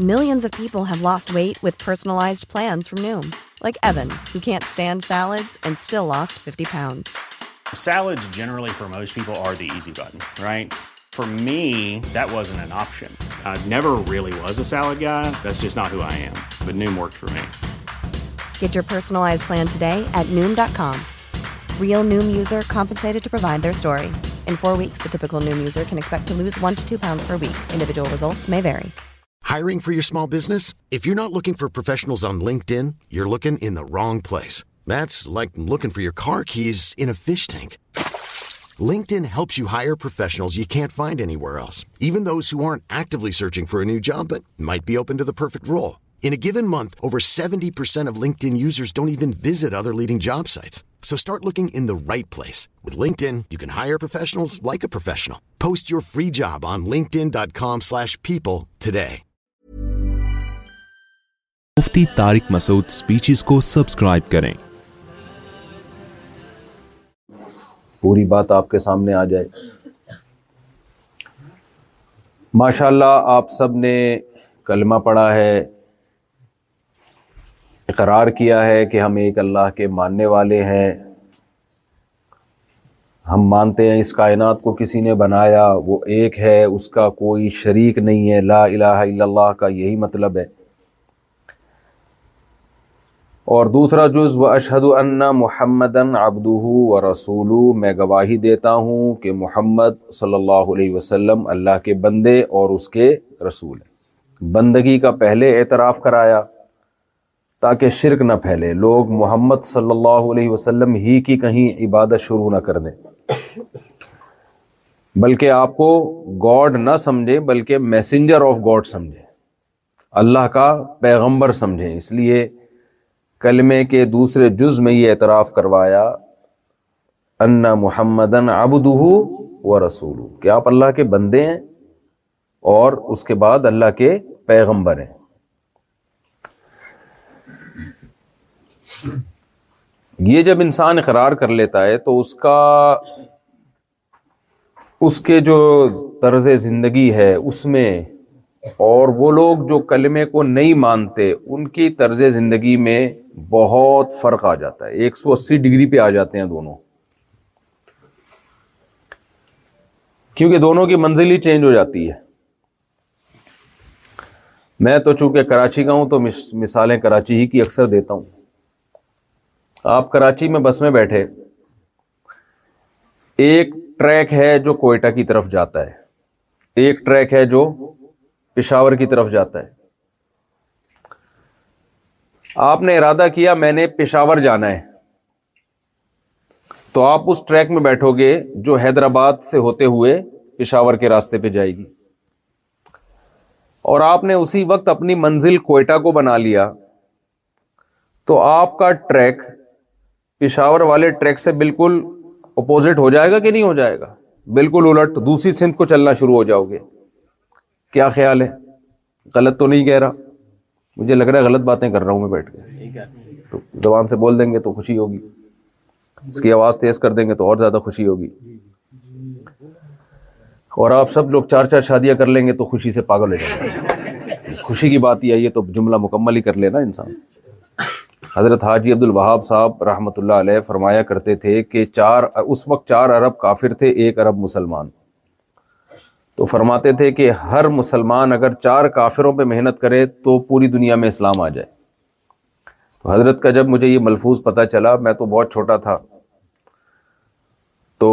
People we vet personalize name like نیوزرڈ Hiring for your small business? If you're not looking for professionals on LinkedIn, you're looking in the wrong place. That's like looking for your car keys in a fish tank. LinkedIn helps you hire professionals you can't find anywhere else, even those who aren't actively searching for a new job but might be open to the perfect role. In a given month, over 70% of LinkedIn users don't even visit other leading job sites. So start looking in the right place. With LinkedIn, you can hire professionals like a professional. Post your free job on linkedin.com/people today. Mufti Tariq speeches کو subscribe کریں پوری بات آپ کے سامنے آ جائے ماشاء اللہ آپ سب نے کلمہ پڑھا ہے اقرار کیا ہے کہ ہم ایک اللہ کے ماننے والے ہیں ہم مانتے ہیں اس کائنات کو کسی نے بنایا وہ ایک ہے اس کا کوئی شریک نہیں ہے لا الہ الا اللہ کا یہی مطلب ہے اور دوسرا و اشہد النا محمد ان ابدہ و رسول میں گواہی دیتا ہوں کہ محمد صلی اللہ علیہ وسلم اللہ کے بندے اور اس کے رسول ہیں بندگی کا پہلے اعتراف کرایا تاکہ شرک نہ پھیلے لوگ محمد صلی اللہ علیہ وسلم ہی کی کہیں عبادت شروع نہ کر دیں بلکہ آپ کو گاڈ نہ سمجھے بلکہ میسنجر آف گاڈ سمجھے اللہ کا پیغمبر سمجھیں اس لیے کلمے کے دوسرے جز میں یہ اعتراف کروایا انا محمد ابدہ و رسول کہ آپ اللہ کے بندے ہیں اور اس کے بعد اللہ کے پیغمبر ہیں یہ جب انسان اقرار کر لیتا ہے تو اس کا اس کے جو طرز زندگی ہے اس میں اور وہ لوگ جو کلمے کو نہیں مانتے ان کی طرز زندگی میں بہت فرق آ جاتا ہے ایک سو اسی ڈگری پہ آ جاتے ہیں دونوں کیونکہ دونوں کی منزل ہی چینج ہو جاتی ہے میں تو چونکہ کراچی کا ہوں تو مثالیں کراچی ہی کی اکثر دیتا ہوں آپ کراچی میں بس میں بیٹھے ایک ٹریک ہے جو کوئٹہ کی طرف جاتا ہے ایک ٹریک ہے جو پشاور کی طرف جاتا ہے آپ نے ارادہ کیا میں نے پشاور جانا ہے تو آپ اس ٹریک میں بیٹھو گے جو حیدرآباد سے ہوتے ہوئے پشاور کے راستے پہ جائے گی اور آپ نے اسی وقت اپنی منزل کوئٹہ کو بنا لیا تو آپ کا ٹریک پشاور والے ٹریک سے بالکل اپوزٹ ہو جائے گا کہ نہیں ہو جائے گا بالکل الٹ دوسری سمت کو چلنا شروع ہو جاؤ گے کیا خیال ہے غلط تو نہیں کہہ رہا مجھے لگ رہا ہے غلط باتیں کر رہا ہوں میں بیٹھ کے تو زبان سے بول دیں گے تو خوشی ہوگی اس کی آواز تیز کر دیں گے تو اور زیادہ خوشی ہوگی اور آپ سب لوگ چار چار شادیاں کر لیں گے تو خوشی سے پاگل ہو جائیں گے خوشی کی بات یہ آئیے تو جملہ مکمل ہی کر لینا انسان حضرت حاجی عبد الوہاب صاحب رحمۃ اللہ علیہ فرمایا کرتے تھے کہ چار اس وقت چار عرب کافر تھے ایک عرب مسلمان تو فرماتے تھے کہ ہر مسلمان اگر چار کافروں پہ محنت کرے تو پوری دنیا میں اسلام آ جائے تو حضرت کا جب مجھے یہ ملفوظ پتہ چلا میں تو بہت چھوٹا تھا تو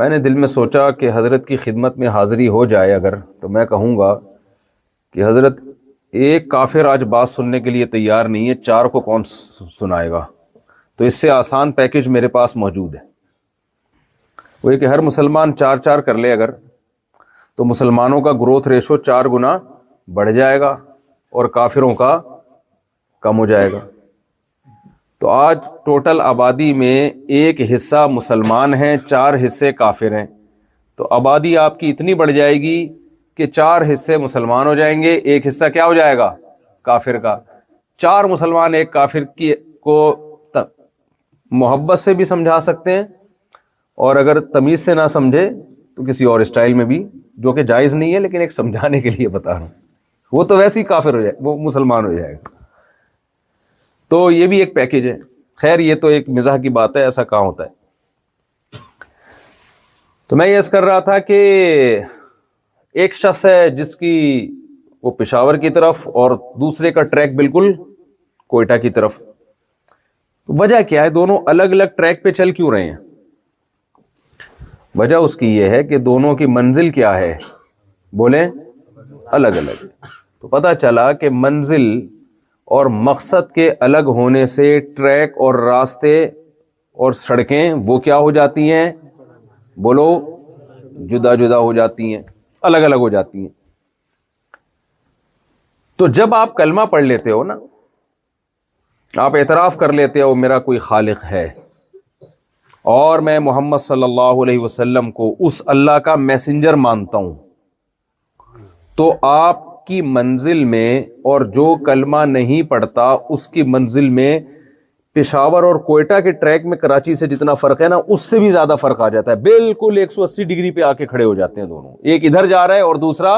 میں نے دل میں سوچا کہ حضرت کی خدمت میں حاضری ہو جائے اگر تو میں کہوں گا کہ حضرت ایک کافر آج بات سننے کے لیے تیار نہیں ہے چار کو کون سنائے گا تو اس سے آسان پیکج میرے پاس موجود ہے وہ یہ کہ ہر مسلمان چار چار کر لے اگر تو مسلمانوں کا گروتھ ریشو چار گنا بڑھ جائے گا اور کافروں کا کم ہو جائے گا تو آج ٹوٹل آبادی میں ایک حصہ مسلمان ہیں چار حصے کافر ہیں تو آبادی آپ کی اتنی بڑھ جائے گی کہ چار حصے مسلمان ہو جائیں گے ایک حصہ کیا ہو جائے گا کافر کا چار مسلمان ایک کافر کی کو محبت سے بھی سمجھا سکتے ہیں اور اگر تمیز سے نہ سمجھے تو کسی اور اسٹائل میں بھی جو کہ جائز نہیں ہے لیکن ایک سمجھانے کے لیے بتا رہا ہوں وہ تو ویسے ہی کافر ہو جائے وہ مسلمان ہو جائے گا تو یہ بھی ایک پیکیج ہے خیر یہ تو ایک مزاح کی بات ہے ایسا کہاں ہوتا ہے تو میں یس کر رہا تھا کہ ایک شخص ہے جس کی وہ پشاور کی طرف اور دوسرے کا ٹریک بالکل کوئٹہ کی طرف وجہ کیا ہے دونوں الگ الگ ٹریک پہ چل کیوں رہے ہیں وجہ اس کی یہ ہے کہ دونوں کی منزل کیا ہے بولیں الگ الگ تو پتا چلا کہ منزل اور مقصد کے الگ ہونے سے ٹریک اور راستے اور سڑکیں وہ کیا ہو جاتی ہیں بولو جدا جدا ہو جاتی ہیں الگ الگ ہو جاتی ہیں تو جب آپ کلمہ پڑھ لیتے ہو نا آپ اعتراف کر لیتے ہو میرا کوئی خالق ہے اور میں محمد صلی اللہ علیہ وسلم کو اس اللہ کا میسنجر مانتا ہوں تو آپ کی منزل میں اور جو کلمہ نہیں پڑتا اس کی منزل میں پشاور اور کوئٹہ کے ٹریک میں کراچی سے جتنا فرق ہے نا اس سے بھی زیادہ فرق آ جاتا ہے بالکل ایک سو اسی ڈگری پہ آ کے کھڑے ہو جاتے ہیں دونوں ایک ادھر جا رہا ہے اور دوسرا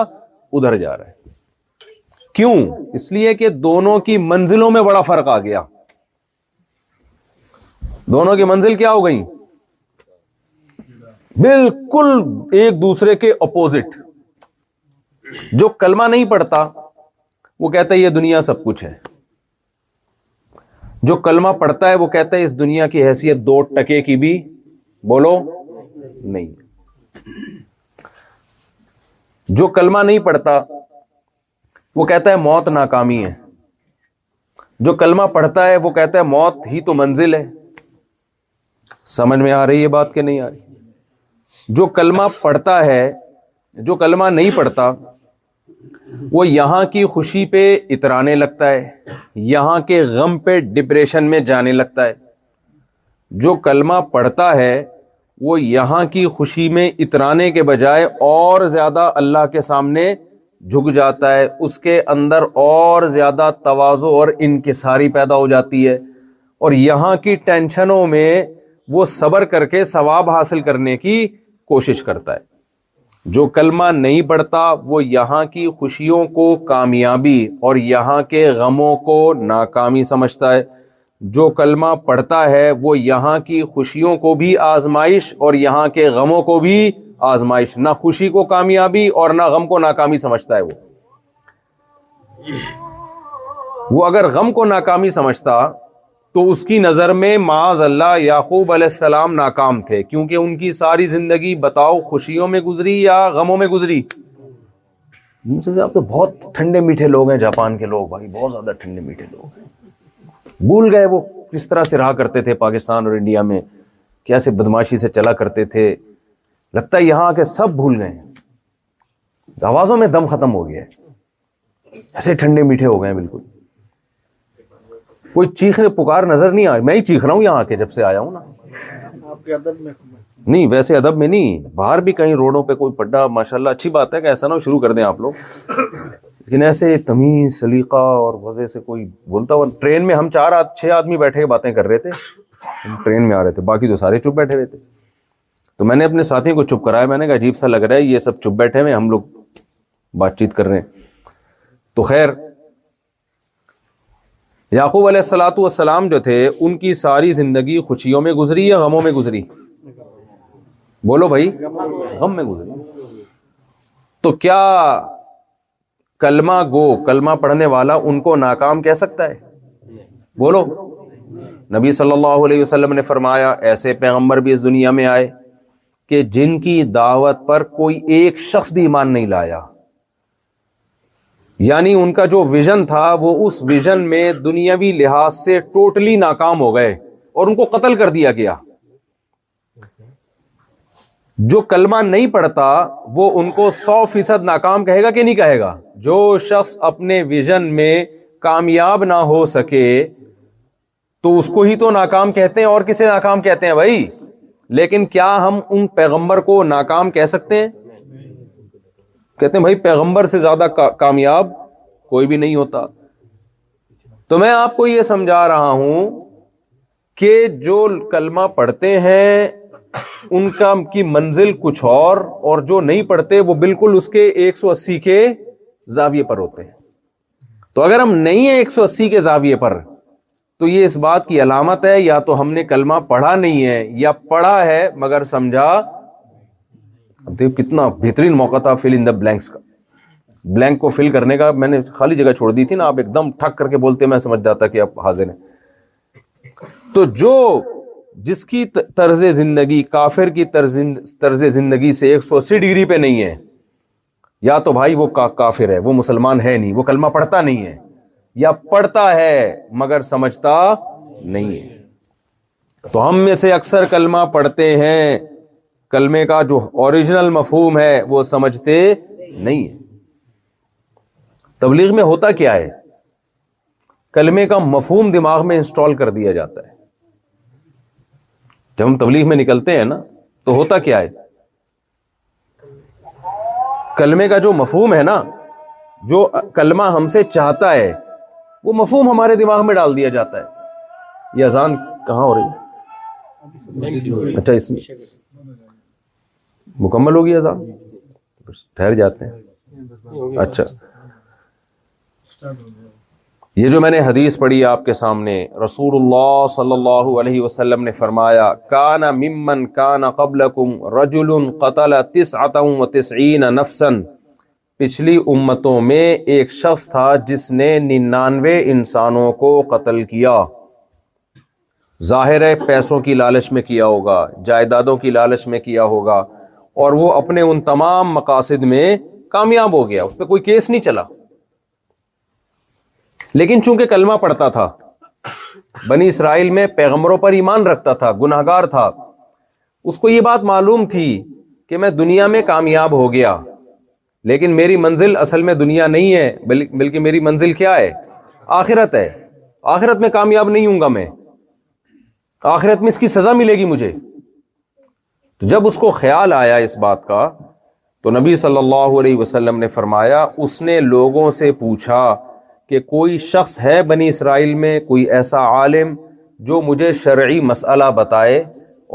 ادھر جا رہا ہے کیوں اس لیے کہ دونوں کی منزلوں میں بڑا فرق آ گیا دونوں کی منزل کیا ہو گئی بالکل ایک دوسرے کے اپوزٹ جو کلمہ نہیں پڑھتا وہ کہتا ہے یہ دنیا سب کچھ ہے جو کلمہ پڑھتا ہے وہ کہتا ہے اس دنیا کی حیثیت دو ٹکے کی بھی بولو نہیں جو کلمہ نہیں پڑھتا وہ کہتا ہے موت ناکامی ہے جو کلمہ پڑھتا ہے وہ کہتا ہے موت ہی تو منزل ہے سمجھ میں آ رہی ہے بات کہ نہیں آ رہی جو کلمہ پڑھتا ہے جو کلمہ نہیں پڑھتا وہ یہاں کی خوشی پہ اترانے لگتا ہے یہاں کے غم پہ ڈپریشن میں جانے لگتا ہے جو کلمہ پڑھتا ہے وہ یہاں کی خوشی میں اترانے کے بجائے اور زیادہ اللہ کے سامنے جھک جاتا ہے اس کے اندر اور زیادہ توازو اور انکساری پیدا ہو جاتی ہے اور یہاں کی ٹینشنوں میں وہ صبر کر کے ثواب حاصل کرنے کی کوشش کرتا ہے جو کلمہ نہیں پڑھتا وہ یہاں کی خوشیوں کو کامیابی اور یہاں کے غموں کو ناکامی سمجھتا ہے جو کلمہ پڑھتا ہے وہ یہاں کی خوشیوں کو بھی آزمائش اور یہاں کے غموں کو بھی آزمائش نہ خوشی کو کامیابی اور نہ غم کو ناکامی سمجھتا ہے وہ وہ اگر غم کو ناکامی سمجھتا تو اس کی نظر میں معاذ اللہ یعقوب علیہ السلام ناکام تھے کیونکہ ان کی ساری زندگی بتاؤ خوشیوں میں گزری یا غموں میں گزری تو بہت ٹھنڈے میٹھے لوگ ہیں جاپان کے لوگ بھائی بہت زیادہ ٹھنڈے میٹھے لوگ ہیں بھول گئے وہ کس طرح سے رہا کرتے تھے پاکستان اور انڈیا میں کیسے بدماشی سے چلا کرتے تھے لگتا ہے یہاں آ کے سب بھول گئے ہیں آوازوں میں دم ختم ہو گیا ہے ایسے ٹھنڈے میٹھے ہو گئے ہیں بالکل کوئی چیخنے پکار نظر نہیں آ میں ہی چیخ رہا ہوں یہاں کے جب سے آیا ہوں نا نہیں ویسے ادب میں نہیں باہر بھی کہیں روڈوں پہ کوئی پڈا ماشاء اللہ اچھی بات ہے کہ ایسا نہ شروع کر دیں آپ لوگ لیکن ایسے تمیز سلیقہ اور وجہ سے کوئی بولتا ہوا ٹرین میں ہم چار آد, چھ آدمی بیٹھے باتیں کر رہے تھے ہم ٹرین میں آ رہے تھے باقی تو سارے چپ بیٹھے ہوئے تھے تو میں نے اپنے ساتھیوں کو چپ کرایا میں نے کہا عجیب سا لگ رہا ہے یہ سب چپ بیٹھے ہوئے ہم لوگ بات چیت کر رہے ہیں تو خیر یعقوب علیہ السلاۃ والسلام جو تھے ان کی ساری زندگی خوشیوں میں گزری یا غموں میں گزری بولو بھائی غم میں گزری تو کیا کلمہ گو کلمہ پڑھنے والا ان کو ناکام کہہ سکتا ہے بولو نبی صلی اللہ علیہ وسلم نے فرمایا ایسے پیغمبر بھی اس دنیا میں آئے کہ جن کی دعوت پر کوئی ایک شخص بھی ایمان نہیں لایا یعنی ان کا جو ویژن تھا وہ اس ویژن میں دنیاوی لحاظ سے ٹوٹلی ناکام ہو گئے اور ان کو قتل کر دیا گیا جو کلمہ نہیں پڑھتا وہ ان کو سو فیصد ناکام کہے گا کہ نہیں کہے گا جو شخص اپنے ویژن میں کامیاب نہ ہو سکے تو اس کو ہی تو ناکام کہتے ہیں اور کسے ناکام کہتے ہیں بھائی لیکن کیا ہم ان پیغمبر کو ناکام کہہ سکتے ہیں کہتے ہیں بھائی پیغمبر سے زیادہ کامیاب کوئی بھی نہیں ہوتا تو میں آپ کو یہ سمجھا رہا ہوں کہ جو کلمہ پڑھتے ہیں ان کا کی منزل کچھ اور اور جو نہیں پڑھتے وہ بالکل اس کے ایک سو اسی کے زاویے پر ہوتے ہیں تو اگر ہم نہیں ہیں ایک سو اسی کے زاویے پر تو یہ اس بات کی علامت ہے یا تو ہم نے کلمہ پڑھا نہیں ہے یا پڑھا ہے مگر سمجھا اب کتنا بہترین موقع تھا فل ان دا بلینکس کا بلینک کو فل کرنے کا میں نے خالی جگہ چھوڑ دی تھی نا آپ ایک دم ٹھک کر کے بولتے میں سمجھ جاتا کہ آپ حاضر ہیں تو جو جس کی طرز زندگی کافر کی طرز زندگی سے ایک سو اسی ڈگری پہ نہیں ہے یا تو بھائی وہ کافر ہے وہ مسلمان ہے نہیں وہ کلمہ پڑھتا نہیں ہے یا پڑھتا ہے مگر سمجھتا نہیں ہے تو ہم میں سے اکثر کلمہ پڑھتے ہیں کلمے کا جو اوریجنل مفہوم ہے وہ سمجھتے نہیں ہے تبلیغ میں ہوتا کیا ہے کلمے کا مفہوم دماغ میں انسٹال کر دیا جاتا ہے جب ہم تبلیغ میں نکلتے ہیں نا تو ہوتا کیا ہے کلمے کا جو مفہوم ہے نا جو کلمہ ہم سے چاہتا ہے وہ مفہوم ہمارے دماغ میں ڈال دیا جاتا ہے یہ اذان کہاں ہو رہی ہے اچھا اس میں مکمل ہوگی اذان جی، جی، جی۔ ٹھہر جاتے ہیں اچھا یہ جو میں نے حدیث پڑھی آپ کے سامنے رسول اللہ صلی اللہ علیہ وسلم نے فرمایا و تسعین قبل پچھلی امتوں میں ایک شخص تھا جس نے ننانوے انسانوں کو قتل کیا ظاہر ہے پیسوں کی لالچ میں کیا ہوگا جائیدادوں کی لالچ میں کیا ہوگا اور وہ اپنے ان تمام مقاصد میں کامیاب ہو گیا اس پہ کوئی کیس نہیں چلا لیکن چونکہ کلمہ پڑتا تھا بنی اسرائیل میں پیغمبروں پر ایمان رکھتا تھا گناہ گار تھا اس کو یہ بات معلوم تھی کہ میں دنیا میں کامیاب ہو گیا لیکن میری منزل اصل میں دنیا نہیں ہے بلکہ میری منزل کیا ہے آخرت ہے آخرت میں کامیاب نہیں ہوں گا میں آخرت میں اس کی سزا ملے گی مجھے تو جب اس کو خیال آیا اس بات کا تو نبی صلی اللہ علیہ وسلم نے فرمایا اس نے لوگوں سے پوچھا کہ کوئی شخص ہے بنی اسرائیل میں کوئی ایسا عالم جو مجھے شرعی مسئلہ بتائے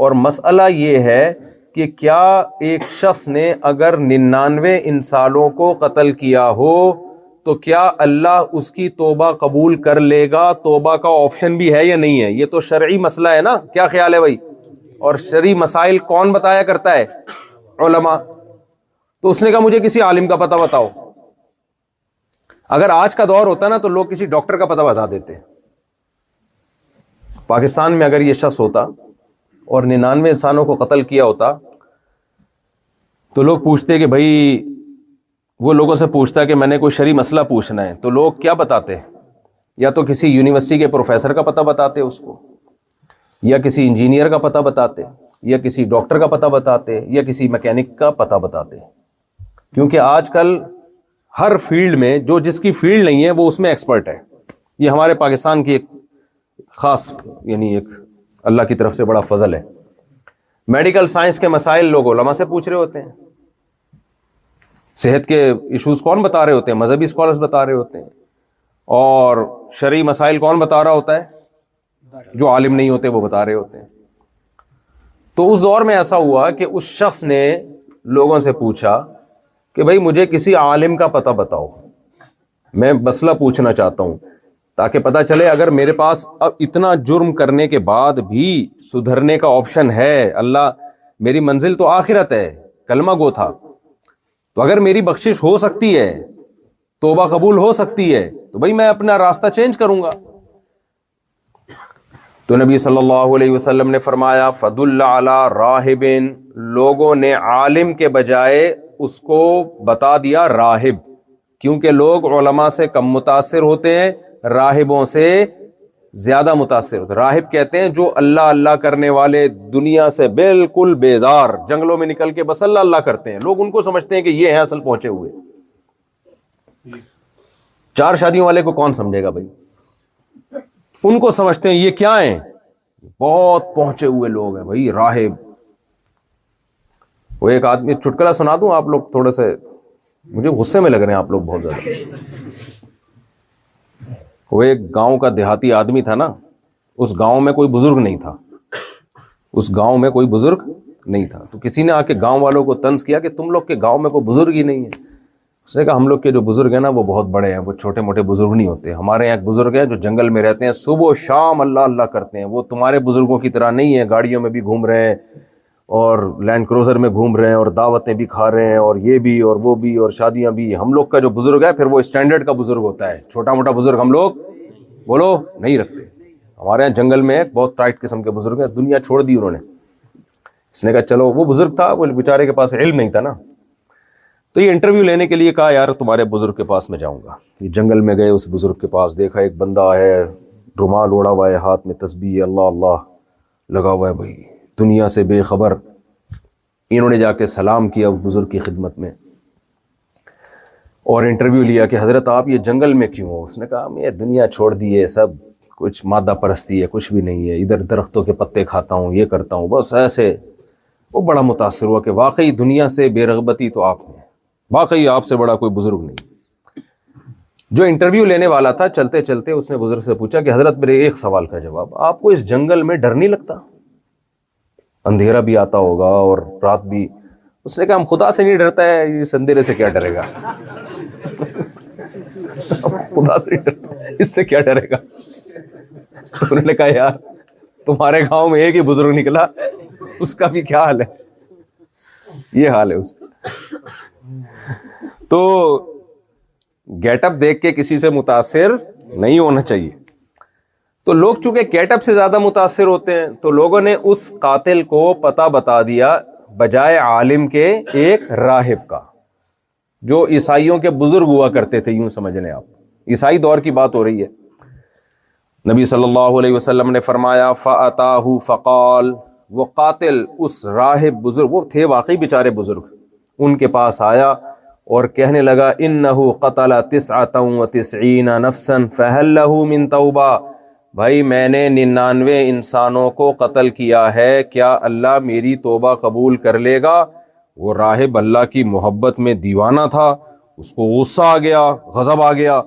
اور مسئلہ یہ ہے کہ کیا ایک شخص نے اگر ننانوے انسانوں کو قتل کیا ہو تو کیا اللہ اس کی توبہ قبول کر لے گا توبہ کا آپشن بھی ہے یا نہیں ہے یہ تو شرعی مسئلہ ہے نا کیا خیال ہے بھائی اور شرعی مسائل کون بتایا کرتا ہے علماء تو اس نے کہا مجھے کسی عالم کا پتا بتاؤ اگر آج کا دور ہوتا نا تو لوگ کسی ڈاکٹر کا پتا بتا دیتے پاکستان میں اگر یہ شخص ہوتا اور ننانوے انسانوں کو قتل کیا ہوتا تو لوگ پوچھتے کہ بھائی وہ لوگوں سے پوچھتا کہ میں نے کوئی شریع مسئلہ پوچھنا ہے تو لوگ کیا بتاتے یا تو کسی یونیورسٹی کے پروفیسر کا پتہ بتاتے اس کو یا کسی انجینئر کا پتہ بتاتے یا کسی ڈاکٹر کا پتہ بتاتے یا کسی مکینک کا پتہ بتاتے کیونکہ آج کل ہر فیلڈ میں جو جس کی فیلڈ نہیں ہے وہ اس میں ایکسپرٹ ہے یہ ہمارے پاکستان کی ایک خاص یعنی ایک اللہ کی طرف سے بڑا فضل ہے میڈیکل سائنس کے مسائل لوگ علماء سے پوچھ رہے ہوتے ہیں صحت کے ایشوز کون بتا رہے ہوتے ہیں مذہبی اسکالرس بتا رہے ہوتے ہیں اور شرعی مسائل کون بتا رہا ہوتا ہے جو عالم نہیں ہوتے وہ بتا رہے ہوتے ہیں تو اس دور میں ایسا ہوا کہ اس شخص نے لوگوں سے پوچھا کہ بھائی مجھے کسی عالم کا پتہ بتاؤ میں مسئلہ پوچھنا چاہتا ہوں تاکہ پتہ چلے اگر میرے پاس اب اتنا جرم کرنے کے بعد بھی سدھرنے کا آپشن ہے اللہ میری منزل تو آخرت ہے کلمہ گو تھا تو اگر میری بخشش ہو سکتی ہے توبہ قبول ہو سکتی ہے تو بھائی میں اپنا راستہ چینج کروں گا تو نبی صلی اللہ علیہ وسلم نے فرمایا فد اللہ لوگوں نے عالم کے بجائے اس کو بتا دیا راہب کیونکہ لوگ علماء سے کم متاثر ہوتے ہیں راہبوں سے زیادہ متاثر ہوتے راہب کہتے ہیں جو اللہ اللہ کرنے والے دنیا سے بالکل بیزار جنگلوں میں نکل کے بس اللہ اللہ کرتے ہیں لوگ ان کو سمجھتے ہیں کہ یہ ہے اصل پہنچے ہوئے جی۔ چار شادیوں والے کو کون سمجھے گا بھائی ان کو سمجھتے ہیں یہ کیا ہیں بہت پہنچے ہوئے لوگ ہیں بھائی راہب وہ ایک آدمی چٹکلا سنا دوں آپ لوگ تھوڑے سے مجھے غصے میں لگ رہے ہیں آپ لوگ بہت زیادہ وہ ایک گاؤں کا دیہاتی آدمی تھا نا اس گاؤں میں کوئی بزرگ نہیں تھا اس گاؤں میں کوئی بزرگ نہیں تھا تو کسی نے آ کے گاؤں والوں کو تنز کیا کہ تم لوگ کے گاؤں میں کوئی بزرگ ہی نہیں ہے اس نے کہا ہم لوگ کے جو بزرگ ہیں نا وہ بہت بڑے ہیں وہ چھوٹے موٹے بزرگ نہیں ہوتے ہمارے یہاں بزرگ ہیں جو جنگل میں رہتے ہیں صبح و شام اللہ اللہ کرتے ہیں وہ تمہارے بزرگوں کی طرح نہیں ہیں گاڑیوں میں بھی گھوم رہے ہیں اور لینڈ کروزر میں گھوم رہے ہیں اور دعوتیں بھی کھا رہے ہیں اور یہ بھی اور وہ بھی اور شادیاں بھی ہم لوگ کا جو بزرگ ہے پھر وہ اسٹینڈرڈ کا بزرگ ہوتا ہے چھوٹا موٹا بزرگ ہم لوگ بولو نہیں رکھتے ہمارے یہاں جنگل میں بہت ٹائٹ قسم کے بزرگ ہیں دنیا چھوڑ دی انہوں نے اس نے کہا چلو وہ بزرگ تھا وہ بیچارے کے پاس علم نہیں تھا نا تو یہ انٹرویو لینے کے لیے کہا یار تمہارے بزرگ کے پاس میں جاؤں گا یہ جنگل میں گئے اس بزرگ کے پاس دیکھا ایک بندہ ہے رومال اوڑا ہوا ہے ہاتھ میں ہے اللہ اللہ لگا ہوا ہے بھائی دنیا سے بے خبر انہوں نے جا کے سلام کیا اس بزرگ کی خدمت میں اور انٹرویو لیا کہ حضرت آپ یہ جنگل میں کیوں ہو اس نے کہا میں دنیا چھوڑ دی ہے سب کچھ مادہ پرستی ہے کچھ بھی نہیں ہے ادھر درختوں کے پتے کھاتا ہوں یہ کرتا ہوں بس ایسے وہ بڑا متاثر ہوا کہ واقعی دنیا سے بے رغبتی تو آپ میں واقعی آپ سے بڑا کوئی بزرگ نہیں جو انٹرویو لینے والا تھا چلتے چلتے اس نے بزرگ سے پوچھا کہ حضرت میرے ایک سوال کا جواب آپ کو اس جنگل میں ڈر نہیں لگتا اندھیرا بھی آتا ہوگا اور رات بھی اس نے کہا ہم خدا سے نہیں ڈرتا ہے اس اندھیرے سے کیا ڈرے گا خدا سے ڈرتا اس سے کیا ڈرے گا انہوں نے کہا یار تمہارے گاؤں میں ایک ہی بزرگ نکلا اس کا بھی کیا حال ہے یہ حال ہے اس کا تو گیٹ اپ دیکھ کے کسی سے متاثر نہیں ہونا چاہیے تو لوگ چونکہ گیٹ اپ سے زیادہ متاثر ہوتے ہیں تو لوگوں نے اس قاتل کو پتہ بتا دیا بجائے عالم کے ایک راہب کا جو عیسائیوں کے بزرگ ہوا کرتے تھے یوں سمجھ لیں آپ عیسائی دور کی بات ہو رہی ہے نبی صلی اللہ علیہ وسلم نے فرمایا فعطا فقال وہ قاتل اس راہب بزرگ وہ تھے واقعی بیچارے بزرگ ان کے پاس آیا اور کہنے لگا ان نہ توبہ بھائی میں نے ننانوے انسانوں کو قتل کیا ہے کیا اللہ میری توبہ قبول کر لے گا وہ راہب اللہ کی محبت میں دیوانہ تھا اس کو غصہ آ گیا غضب آ گیا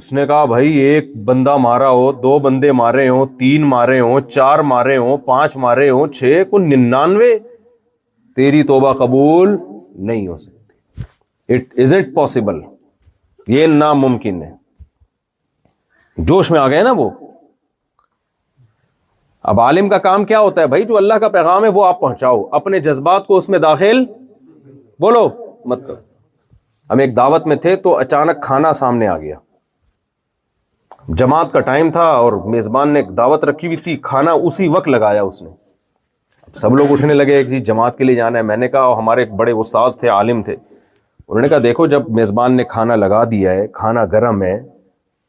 اس نے کہا بھائی ایک بندہ مارا ہو دو بندے مارے ہوں تین مارے ہوں چار مارے ہوں پانچ مارے ہوں چھ کو ننانوے تیری توبہ قبول نہیں ہو سکتی اٹ از اٹ پاسبل یہ ناممکن ہے جوش میں آ گئے نا وہ اب عالم کا کام کیا ہوتا ہے بھائی جو اللہ کا پیغام ہے وہ آپ پہنچاؤ اپنے جذبات کو اس میں داخل بولو مت کرو ہم ایک دعوت میں تھے تو اچانک کھانا سامنے آ گیا جماعت کا ٹائم تھا اور میزبان نے دعوت رکھی ہوئی تھی کھانا اسی وقت لگایا اس نے سب لوگ اٹھنے لگے کہ جی جماعت کے لیے جانا ہے میں نے کہا ہمارے ایک بڑے استاذ تھے عالم تھے انہوں نے کہا دیکھو جب میزبان نے کھانا لگا دیا ہے کھانا گرم ہے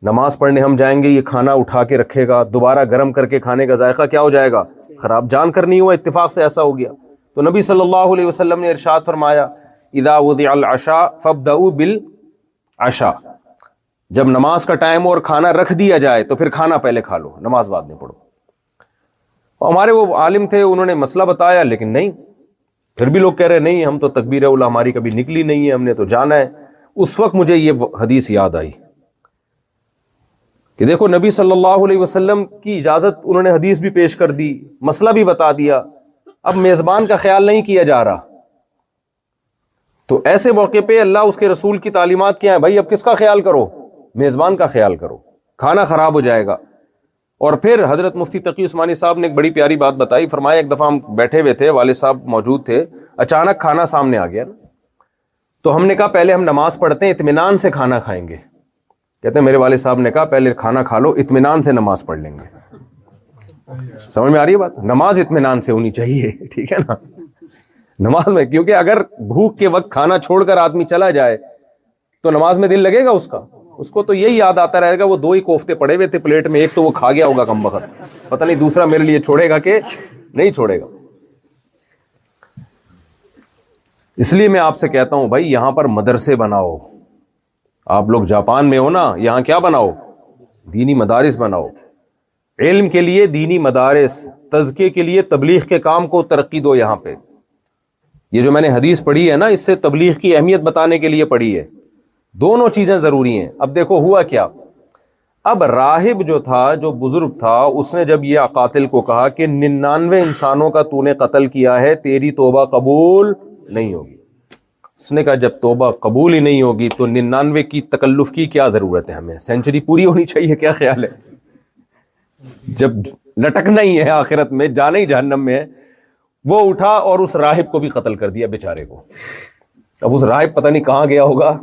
نماز پڑھنے ہم جائیں گے یہ کھانا اٹھا کے رکھے گا دوبارہ گرم کر کے کھانے کا ذائقہ کیا ہو جائے گا خراب جان کر نہیں ہوا اتفاق سے ایسا ہو گیا تو نبی صلی اللہ علیہ وسلم نے ارشاد فرمایا ادا اداشا جب نماز کا ٹائم ہو اور کھانا رکھ دیا جائے تو پھر کھانا پہلے کھا لو نماز بعد میں پڑھو ہمارے وہ عالم تھے انہوں نے مسئلہ بتایا لیکن نہیں پھر بھی لوگ کہہ رہے نہیں ہم تو تقبیر اللہ ہماری کبھی نکلی نہیں ہے ہم نے تو جانا ہے اس وقت مجھے یہ حدیث یاد آئی کہ دیکھو نبی صلی اللہ علیہ وسلم کی اجازت انہوں نے حدیث بھی پیش کر دی مسئلہ بھی بتا دیا اب میزبان کا خیال نہیں کیا جا رہا تو ایسے موقع پہ اللہ اس کے رسول کی تعلیمات کیا ہے بھائی اب کس کا خیال کرو میزبان کا خیال کرو کھانا خراب ہو جائے گا اور پھر حضرت مفتی تقی عثمانی صاحب نے ایک بڑی پیاری بات بتائی فرمایا ایک دفعہ ہم بیٹھے ہوئے تھے والد صاحب موجود تھے اچانک کھانا سامنے آ گیا نا تو ہم نے کہا پہلے ہم نماز پڑھتے ہیں اطمینان سے کھانا کھائیں گے کہتے ہیں میرے والد صاحب نے کہا پہلے کھانا کھا لو اطمینان سے نماز پڑھ لیں گے سمجھ میں آ رہی ہے بات نماز اطمینان سے ہونی چاہیے ٹھیک ہے نا نماز میں کیونکہ اگر بھوک کے وقت کھانا چھوڑ کر آدمی چلا جائے تو نماز میں دل لگے گا اس کا اس کو تو یہی یاد آتا رہے گا وہ دو ہی کوفتے پڑے ہوئے تھے پلیٹ میں ایک تو وہ کھا گیا ہوگا کم بخت پتہ نہیں دوسرا میرے لیے چھوڑے گا کہ نہیں چھوڑے گا اس لیے میں آپ سے کہتا ہوں بھائی یہاں پر مدرسے بناؤ آپ لوگ جاپان میں ہو نا یہاں کیا بناؤ دینی مدارس بناؤ علم کے لیے دینی مدارس تزکے کے لیے تبلیغ کے کام کو ترقی دو یہاں پہ یہ جو میں نے حدیث پڑھی ہے نا اس سے تبلیغ کی اہمیت بتانے کے لیے پڑھی ہے دونوں چیزیں ضروری ہیں اب دیکھو ہوا کیا اب راہب جو تھا جو بزرگ تھا اس نے جب یہ قاتل کو کہا کہ ننانوے انسانوں کا تو نے قتل کیا ہے تیری توبہ قبول نہیں ہوگی اس نے کہا جب توبہ قبول ہی نہیں ہوگی تو ننانوے کی تکلف کی کیا ضرورت ہے ہمیں سینچری پوری ہونی چاہیے کیا خیال ہے جب لٹکنا ہی ہے آخرت میں جانا ہی جہنم میں وہ اٹھا اور اس راہب کو بھی قتل کر دیا بیچارے کو اب اس راہب پتہ نہیں کہاں گیا ہوگا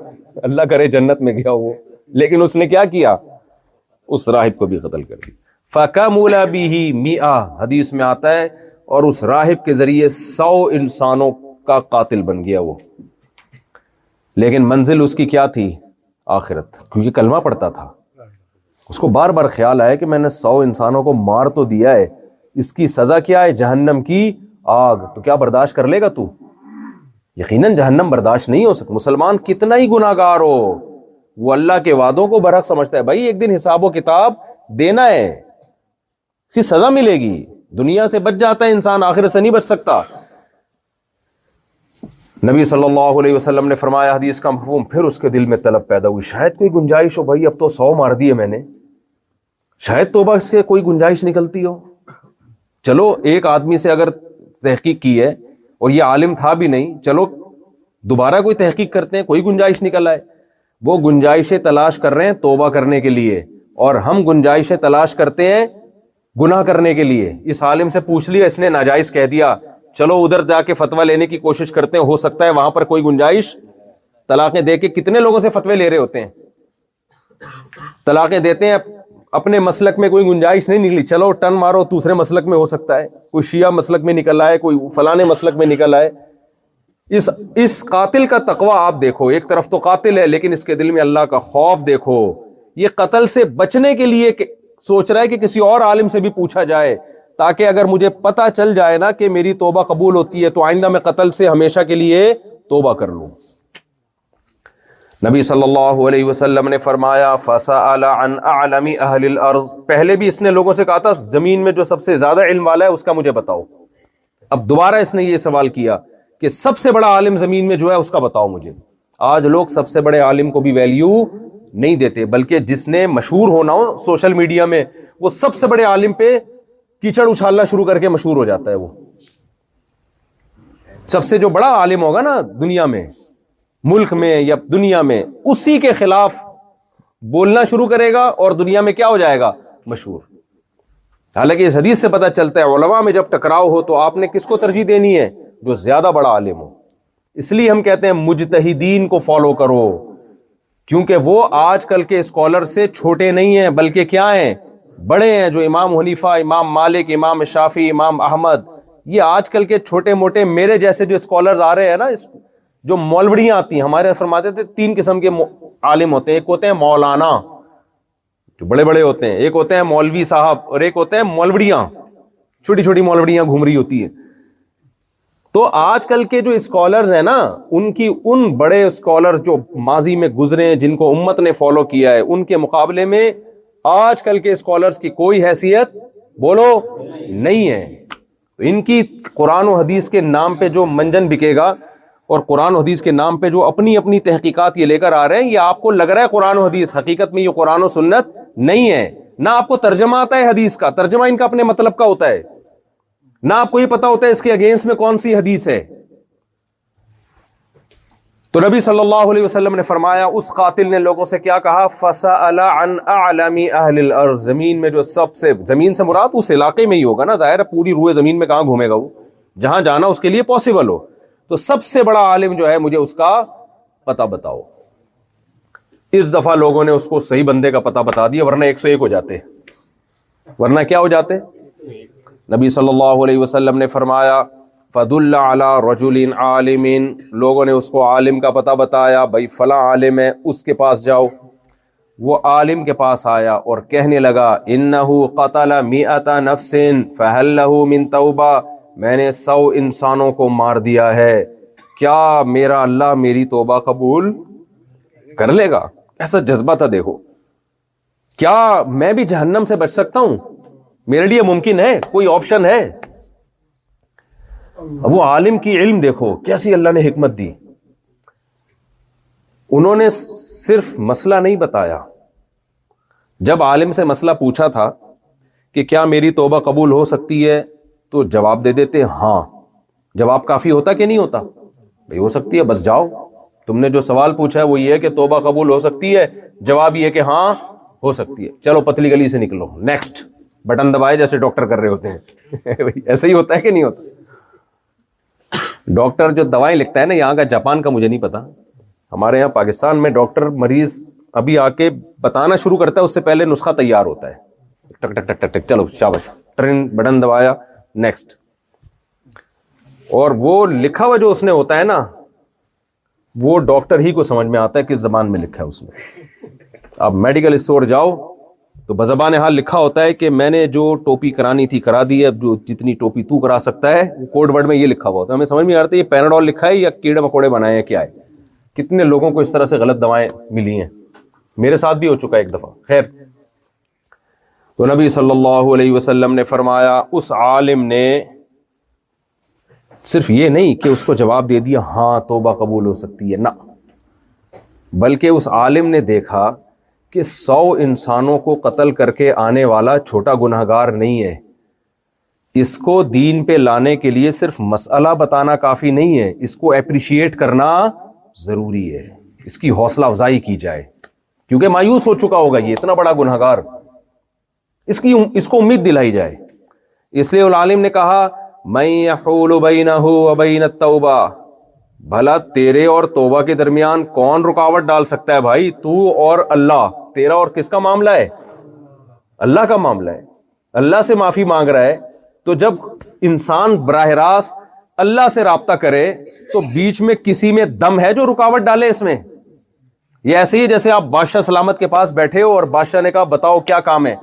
اللہ کرے جنت میں گیا وہ لیکن اس نے کیا کیا اس راہب کو بھی قتل کر دیا فاقہ مولا بھی ہی می حدیث میں آتا ہے اور اس راہب کے ذریعے سو انسانوں کا قاتل بن گیا وہ لیکن منزل اس کی کیا تھی آخرت کیونکہ کلمہ پڑتا تھا اس کو بار بار خیال آیا کہ میں نے سو انسانوں کو مار تو دیا ہے اس کی سزا کیا ہے جہنم کی آگ تو کیا برداشت کر لے گا تو یقیناً جہنم برداشت نہیں ہو سکتا مسلمان کتنا ہی گناہ گار ہو وہ اللہ کے وعدوں کو برق سمجھتا ہے بھائی ایک دن حساب و کتاب دینا ہے اس کی سزا ملے گی دنیا سے بچ جاتا ہے انسان آخر سے نہیں بچ سکتا نبی صلی اللہ علیہ وسلم نے فرمایا حدیث کا مفہوم پھر اس کے دل میں طلب پیدا ہوئی شاید کوئی گنجائش ہو بھائی اب تو سو مار دیے میں نے شاید توبہ اس کے کوئی گنجائش نکلتی ہو چلو ایک آدمی سے اگر تحقیق کی ہے اور یہ عالم تھا بھی نہیں چلو دوبارہ کوئی تحقیق کرتے ہیں کوئی گنجائش نکل آئے وہ گنجائش تلاش کر رہے ہیں توبہ کرنے کے لیے اور ہم گنجائش تلاش کرتے ہیں گناہ کرنے کے لیے اس عالم سے پوچھ لیا اس نے ناجائز کہہ دیا چلو ادھر جا کے فتوا لینے کی کوشش کرتے ہیں ہو سکتا ہے وہاں پر کوئی گنجائش طلاقیں دے کے کتنے لوگوں سے فتوے لے رہے ہوتے ہیں طلاقیں دیتے ہیں اپنے مسلک میں کوئی گنجائش نہیں نکلی چلو ٹن مارو دوسرے مسلک میں ہو سکتا ہے کوئی شیعہ مسلک میں نکل آئے کوئی فلانے مسلک میں نکل آئے اس اس قاتل کا تقوا آپ دیکھو ایک طرف تو قاتل ہے لیکن اس کے دل میں اللہ کا خوف دیکھو یہ قتل سے بچنے کے لیے سوچ رہا ہے کہ کسی اور عالم سے بھی پوچھا جائے تاکہ اگر مجھے پتہ چل جائے نا کہ میری توبہ قبول ہوتی ہے تو آئندہ میں قتل سے ہمیشہ کے لیے توبہ کر لوں نبی صلی اللہ علیہ وسلم نے فرمایا عن اہل الارض پہلے بھی اس نے لوگوں سے کہا تھا زمین میں جو سب سے زیادہ علم والا ہے اس کا مجھے بتاؤ اب دوبارہ اس نے یہ سوال کیا کہ سب سے بڑا عالم زمین میں جو ہے اس کا بتاؤ مجھے آج لوگ سب سے بڑے عالم کو بھی ویلیو نہیں دیتے بلکہ جس نے مشہور ہونا ہو سوشل میڈیا میں وہ سب سے بڑے عالم پہ کیچڑ اچھالنا شروع کر کے مشہور ہو جاتا ہے وہ سب سے جو بڑا عالم ہوگا نا دنیا میں ملک میں یا دنیا میں اسی کے خلاف بولنا شروع کرے گا اور دنیا میں کیا ہو جائے گا مشہور حالانکہ اس حدیث سے پتہ چلتا ہے علماء میں جب ٹکراؤ ہو تو آپ نے کس کو ترجیح دینی ہے جو زیادہ بڑا عالم ہو اس لیے ہم کہتے ہیں مجتہدین کو فالو کرو کیونکہ وہ آج کل کے اسکالر سے چھوٹے نہیں ہیں بلکہ کیا ہیں بڑے ہیں جو امام حنیفہ امام مالک امام شافی امام احمد یہ آج کل کے چھوٹے موٹے میرے جیسے جو اسکالرز آ رہے ہیں نا اس جو مولوڑیاں آتی ہیں ہمارے فرماتے تھے تین قسم کے عالم ہوتے ہیں ایک ہوتے ہیں مولانا جو بڑے بڑے ہوتے ہیں ایک ہوتے ہیں مولوی صاحب اور ایک ہوتے ہیں مولوڑیاں چھوٹی چھوٹی مولوڑیاں گھوم رہی ہوتی ہیں تو آج کل کے جو اسکالرز ہیں نا ان کی ان بڑے اسکالرز جو ماضی میں گزرے جن کو امت نے فالو کیا ہے ان کے مقابلے میں آج کل کے اسکالرس کی کوئی حیثیت بولو نہیں ہے ان کی قرآن و حدیث کے نام پہ جو منجن بکے گا اور قرآن و حدیث کے نام پہ جو اپنی اپنی تحقیقات یہ لے کر آ رہے ہیں یہ آپ کو لگ رہا ہے قرآن و حدیث حقیقت میں یہ قرآن و سنت نہیں ہے نہ آپ کو ترجمہ آتا ہے حدیث کا کا ترجمہ ان اپنے مطلب کا ہوتا ہے نہ آپ کو یہ پتا ہوتا ہے اس کے اگینسٹ میں کون سی حدیث ہے تو نبی صلی اللہ علیہ وسلم نے فرمایا اس قاتل نے لوگوں سے کیا کہا فسا زمین میں جو سب سے زمین سے مراد اس علاقے میں ہی ہوگا نا ظاہر پوری روئے زمین میں کہاں گھومے گا وہ جہاں جانا اس کے لیے پاسبل ہو تو سب سے بڑا عالم جو ہے مجھے اس کا پتا بتاؤ اس دفعہ لوگوں نے اس کو صحیح بندے کا پتا بتا دیا ورنہ ایک سو ایک ہو جاتے ورنہ کیا ہو جاتے نبی صلی اللہ علیہ وسلم نے فرمایا فد اللہ عالم عالمین لوگوں نے اس کو عالم کا پتہ بتایا بھائی فلاں عالم ہے اس کے پاس جاؤ وہ عالم کے پاس آیا اور کہنے لگا ان توبہ میں نے سو انسانوں کو مار دیا ہے کیا میرا اللہ میری توبہ قبول کر لے گا ایسا جذبہ تھا دیکھو کیا میں بھی جہنم سے بچ سکتا ہوں میرے لیے ممکن ہے کوئی آپشن ہے اب وہ عالم کی علم دیکھو کیسی اللہ نے حکمت دی انہوں نے صرف مسئلہ نہیں بتایا جب عالم سے مسئلہ پوچھا تھا کہ کیا میری توبہ قبول ہو سکتی ہے تو جواب دے دیتے ہاں جواب کافی ہوتا کہ نہیں ہوتا بھائی ہو سکتی ہے بس جاؤ تم نے جو سوال پوچھا ہے وہ یہ ہے کہ توبہ قبول ہو سکتی ہے جواب یہ کہ ہاں ہو سکتی ہے چلو پتلی گلی سے نکلو نیکسٹ بٹن دبائے جیسے ڈاکٹر کر رہے ہوتے ہیں ایسا ہی ہوتا ہے کہ نہیں ہوتا ڈاکٹر جو دوائیں لکھتا ہے نا یہاں کا جاپان کا مجھے نہیں پتا ہمارے یہاں پاکستان میں ڈاکٹر مریض ابھی آ کے بتانا شروع کرتا ہے اس سے پہلے نسخہ تیار ہوتا ہے ٹک ٹک ٹک ٹک ٹک چلو شابش ٹرین بٹن دبایا نیکسٹ اور وہ لکھا ہوا جو اس نے ہوتا ہے نا وہ ڈاکٹر ہی کو سمجھ میں آتا ہے کس زبان میں لکھا ہے اس نے میڈیکل اسٹور جاؤ تو بزبان حال لکھا ہوتا ہے کہ میں نے جو ٹوپی کرانی تھی کرا دی اب جو جتنی ٹوپی تو کرا سکتا ہے کوڈ ورڈ میں یہ لکھا ہوا ہوتا ہے ہمیں سمجھ میں آ رہا ہے پیناڈول لکھا ہے یا کیڑے مکوڑے بنائے ہیں کیا ہے کتنے لوگوں کو اس طرح سے غلط دوائیں ملی ہیں میرے ساتھ بھی ہو چکا ایک دفعہ خیر تو نبی صلی اللہ علیہ وسلم نے فرمایا اس عالم نے صرف یہ نہیں کہ اس کو جواب دے دیا ہاں توبہ قبول ہو سکتی ہے نہ بلکہ اس عالم نے دیکھا کہ سو انسانوں کو قتل کر کے آنے والا چھوٹا گناہ گار نہیں ہے اس کو دین پہ لانے کے لیے صرف مسئلہ بتانا کافی نہیں ہے اس کو اپریشیٹ کرنا ضروری ہے اس کی حوصلہ افزائی کی جائے کیونکہ مایوس ہو چکا ہوگا یہ اتنا بڑا گناہ گار اس کی اس کو امید دلائی جائے اس لیے العالم نے کہا میں توبا بھلا تیرے اور توبہ کے درمیان کون رکاوٹ ڈال سکتا ہے بھائی تو اور اللہ تیرا اور کس کا معاملہ ہے اللہ کا معاملہ ہے اللہ سے معافی مانگ رہا ہے تو جب انسان براہ راست اللہ سے رابطہ کرے تو بیچ میں کسی میں دم ہے جو رکاوٹ ڈالے اس میں یہ ایسے ہی جیسے آپ بادشاہ سلامت کے پاس بیٹھے ہو اور بادشاہ نے کہا بتاؤ کیا کام ہے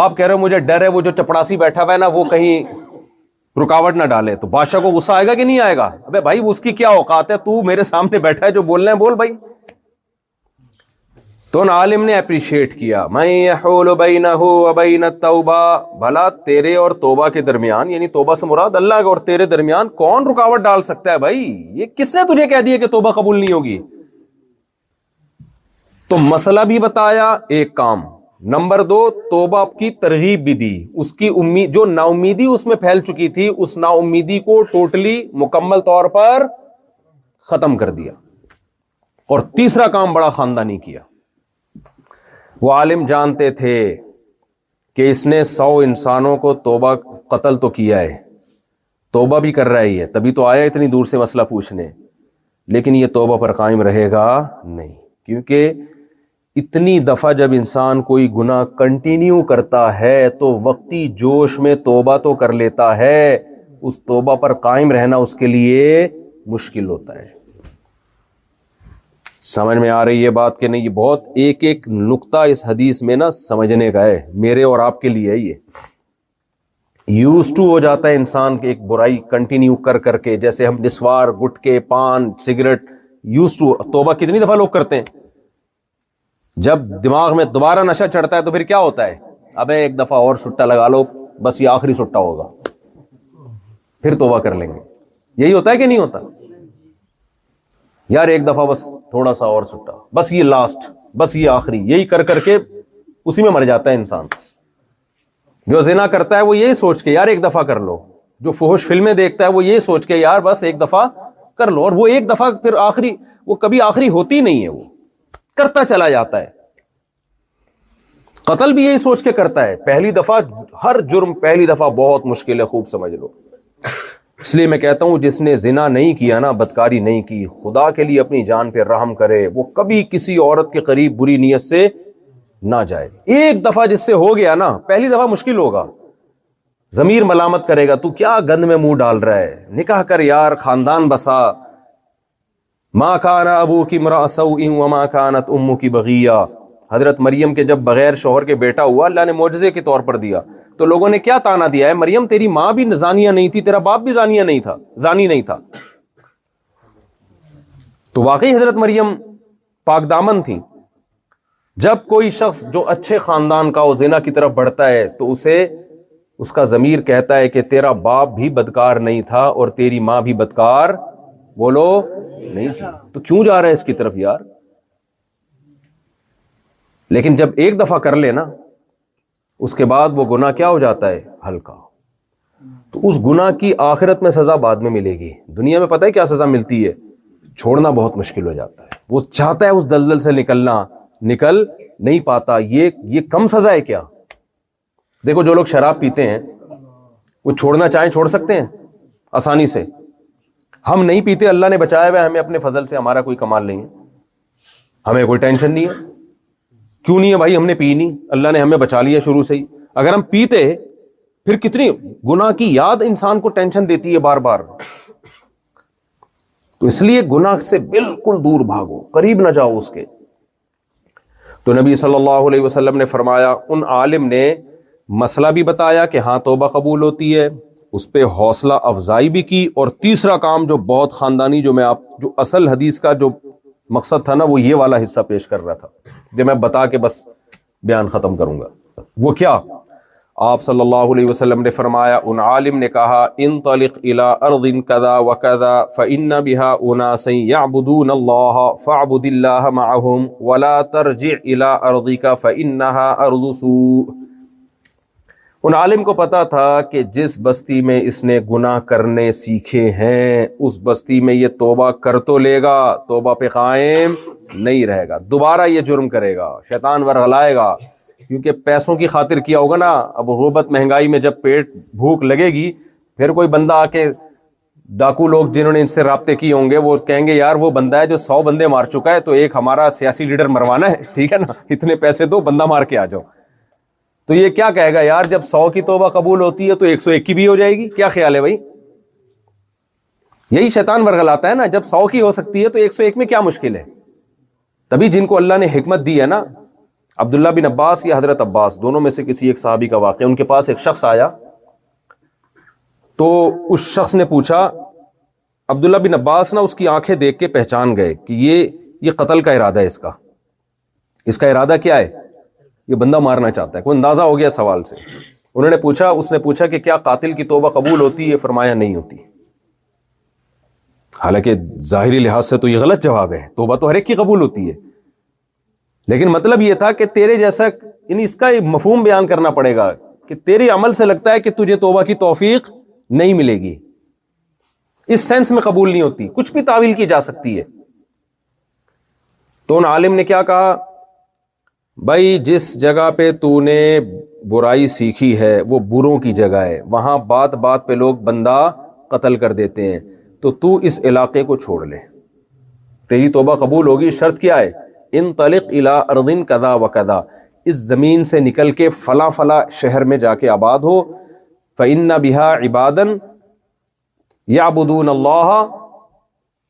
آپ کہہ رہے ہو مجھے ڈر ہے وہ جو چپڑاسی بیٹھا ہوا ہے نا وہ کہیں رکاوٹ نہ ڈالے تو بادشاہ کو غصہ آئے گا کہ نہیں آئے گا بھائی اس کی کیا اوقات ہے تو میرے جو بولنا ہے بول بھائی تو ان عالم نے اپریشیٹ کیا میں نہ تیرے اور توبہ کے درمیان یعنی توبہ سے مراد اللہ اور تیرے درمیان کون رکاوٹ ڈال سکتا ہے بھائی یہ کس نے تجھے کہہ دیا کہ توبہ قبول نہیں ہوگی تو مسئلہ بھی بتایا ایک کام نمبر دو توبہ کی ترغیب بھی دی اس کی امید جو نا امیدی اس میں پھیل چکی تھی اس نا امیدی کو ٹوٹلی مکمل طور پر ختم کر دیا اور تیسرا کام بڑا خاندانی کیا وہ عالم جانتے تھے کہ اس نے سو انسانوں کو توبہ قتل تو کیا ہے توبہ بھی کر رہا ہی ہے تبھی تو آیا اتنی دور سے مسئلہ پوچھنے لیکن یہ توبہ پر قائم رہے گا نہیں کیونکہ اتنی دفعہ جب انسان کوئی گناہ کنٹینیو کرتا ہے تو وقتی جوش میں توبہ تو کر لیتا ہے اس توبہ پر قائم رہنا اس کے لیے مشکل ہوتا ہے سمجھ میں آ رہی ہے بات کہ نہیں یہ بہت ایک ایک نقطہ اس حدیث میں نا سمجھنے کا ہے میرے اور آپ کے لیے ہے یہ یوز ٹو ہو جاتا ہے انسان کے ایک برائی کنٹینیو کر کر کے جیسے ہم نسوار گٹکے پان سگریٹ یوز ٹو توبہ کتنی دفعہ لوگ کرتے ہیں جب دماغ میں دوبارہ نشہ چڑھتا ہے تو پھر کیا ہوتا ہے ابے ایک دفعہ اور سٹا لگا لو بس یہ آخری سٹا ہوگا پھر توبہ کر لیں گے یہی ہوتا ہے کہ نہیں ہوتا یار ایک دفعہ بس تھوڑا سا اور سٹا بس یہ لاسٹ بس یہ آخری یہی کر کر کے اسی میں مر جاتا ہے انسان جو زنا کرتا ہے وہ یہی سوچ کے یار ایک دفعہ کر لو جو فہوش فلمیں دیکھتا ہے وہ یہی سوچ کے یار بس ایک دفعہ کر لو اور وہ ایک دفعہ پھر آخری وہ کبھی آخری ہوتی نہیں ہے وہ کرتا چلا جاتا ہے قتل بھی یہی سوچ کے کرتا ہے پہلی دفعہ ہر جرم پہلی دفعہ بہت مشکل ہے خوب سمجھ لو اس لیے میں کہتا ہوں جس نے زنا نہیں کیا نا بدکاری نہیں کی خدا کے لیے اپنی جان پہ رحم کرے وہ کبھی کسی عورت کے قریب بری نیت سے نہ جائے ایک دفعہ جس سے ہو گیا نا پہلی دفعہ مشکل ہوگا ضمیر ملامت کرے گا تو کیا گند میں منہ ڈال رہا ہے نکاح کر یار خاندان بسا ماں کانا ابو کی مراسو کی بغیہ حضرت مریم کے جب بغیر شوہر کے بیٹا ہوا اللہ نے معجزے کے طور پر دیا تو لوگوں نے کیا تانا دیا ہے مریم تیری ماں بھی زانیہ نہیں تھی تیرا باپ بھی زانیہ نہیں نہیں تھا تھا زانی تو واقعی حضرت مریم پاک دامن تھی جب کوئی شخص جو اچھے خاندان کا زینا کی طرف بڑھتا ہے تو اسے اس کا ضمیر کہتا ہے کہ تیرا باپ بھی بدکار نہیں تھا اور تیری ماں بھی بدکار بولو نہیں کی ہاں۔ تو کیوں جا رہے ہیں اس کی طرف یار لیکن جب ایک دفعہ کر لے نا اس کے بعد وہ گناہ کیا ہو جاتا ہے ہلکا تو اس گناہ کی آخرت میں سزا بعد میں ملے گی دنیا میں پتہ ہے کیا سزا ملتی ہے چھوڑنا بہت مشکل ہو جاتا ہے وہ چاہتا ہے اس دلدل سے نکلنا نکل نہیں پاتا یہ یہ کم سزا ہے کیا دیکھو جو لوگ شراب پیتے ہیں وہ چھوڑنا چاہیں چھوڑ سکتے ہیں آسانی سے ہم نہیں پیتے اللہ نے بچایا ہوا ہمیں اپنے فضل سے ہمارا کوئی کمال نہیں ہے ہمیں کوئی ٹینشن نہیں ہے کیوں نہیں ہے بھائی ہم نے پی نہیں اللہ نے ہمیں بچا لیا شروع سے ہی اگر ہم پیتے پھر کتنی گناہ کی یاد انسان کو ٹینشن دیتی ہے بار بار تو اس لیے گناہ سے بالکل دور بھاگو قریب نہ جاؤ اس کے تو نبی صلی اللہ علیہ وسلم نے فرمایا ان عالم نے مسئلہ بھی بتایا کہ ہاں توبہ قبول ہوتی ہے اس پہ حوصلہ افزائی بھی کی اور تیسرا کام جو بہت خاندانی جو میں آپ جو جو اصل حدیث کا مقصد تھا نا وہ یہ والا حصہ پیش کر رہا تھا جو میں بتا کے بس بیان ختم کروں گا وہ کیا آپ صلی اللہ علیہ وسلم نے فرمایا ان عالم نے کہا ان طلق الى الا ارد ان کدا فاعبد الله معهم ولا ترجع الى ارضك فإنها ارض سوء ان عالم کو پتا تھا کہ جس بستی میں اس نے گنا کرنے سیکھے ہیں اس بستی میں یہ توبہ کر تو لے گا توبہ پہ قائم نہیں رہے گا دوبارہ یہ جرم کرے گا شیطان ور گا کیونکہ پیسوں کی خاطر کیا ہوگا نا اب غربت مہنگائی میں جب پیٹ بھوک لگے گی پھر کوئی بندہ آ کے ڈاکو لوگ جنہوں نے ان سے رابطے کیے ہوں گے وہ کہیں گے یار وہ بندہ ہے جو سو بندے مار چکا ہے تو ایک ہمارا سیاسی لیڈر مروانا ہے ٹھیک ہے نا اتنے پیسے دو بندہ مار کے آ جاؤ تو یہ کیا کہے گا یار جب سو کی توبہ قبول ہوتی ہے تو ایک سو ایک کی بھی ہو جائے گی کیا خیال ہے بھائی یہی شیطان برغل آتا ہے نا جب سو کی ہو سکتی ہے تو ایک سو ایک میں کیا مشکل ہے تبھی جن کو اللہ نے حکمت دی ہے نا عبداللہ بن عباس یا حضرت عباس دونوں میں سے کسی ایک صحابی کا واقعہ ان کے پاس ایک شخص آیا تو اس شخص نے پوچھا عبداللہ بن عباس نا اس کی آنکھیں دیکھ کے پہچان گئے کہ یہ یہ قتل کا ارادہ ہے اس کا اس کا ارادہ کیا ہے یہ بندہ مارنا چاہتا ہے کوئی اندازہ ہو گیا سوال سے انہوں نے پوچھا اس نے پوچھا کہ کیا قاتل کی توبہ قبول ہوتی ہے فرمایا نہیں ہوتی حالانکہ ظاہری لحاظ سے تو یہ غلط جواب ہے توبہ تو ہر ایک کی قبول ہوتی ہے لیکن مطلب یہ تھا کہ تیرے جیسا یعنی اس کا مفہوم بیان کرنا پڑے گا کہ تیرے عمل سے لگتا ہے کہ تجھے توبہ کی توفیق نہیں ملے گی اس سینس میں قبول نہیں ہوتی کچھ بھی تعویل کی جا سکتی ہے تو ان عالم نے کیا کہا بھائی جس جگہ پہ تو نے برائی سیکھی ہے وہ بروں کی جگہ ہے وہاں بات بات پہ لوگ بندہ قتل کر دیتے ہیں تو تو اس علاقے کو چھوڑ لے تیری توبہ قبول ہوگی شرط کیا ہے ان تلق الا اردن کدا و کدا اس زمین سے نکل کے فلاں فلاں شہر میں جا کے آباد ہو فن بحا عبادن یا بدون اللہ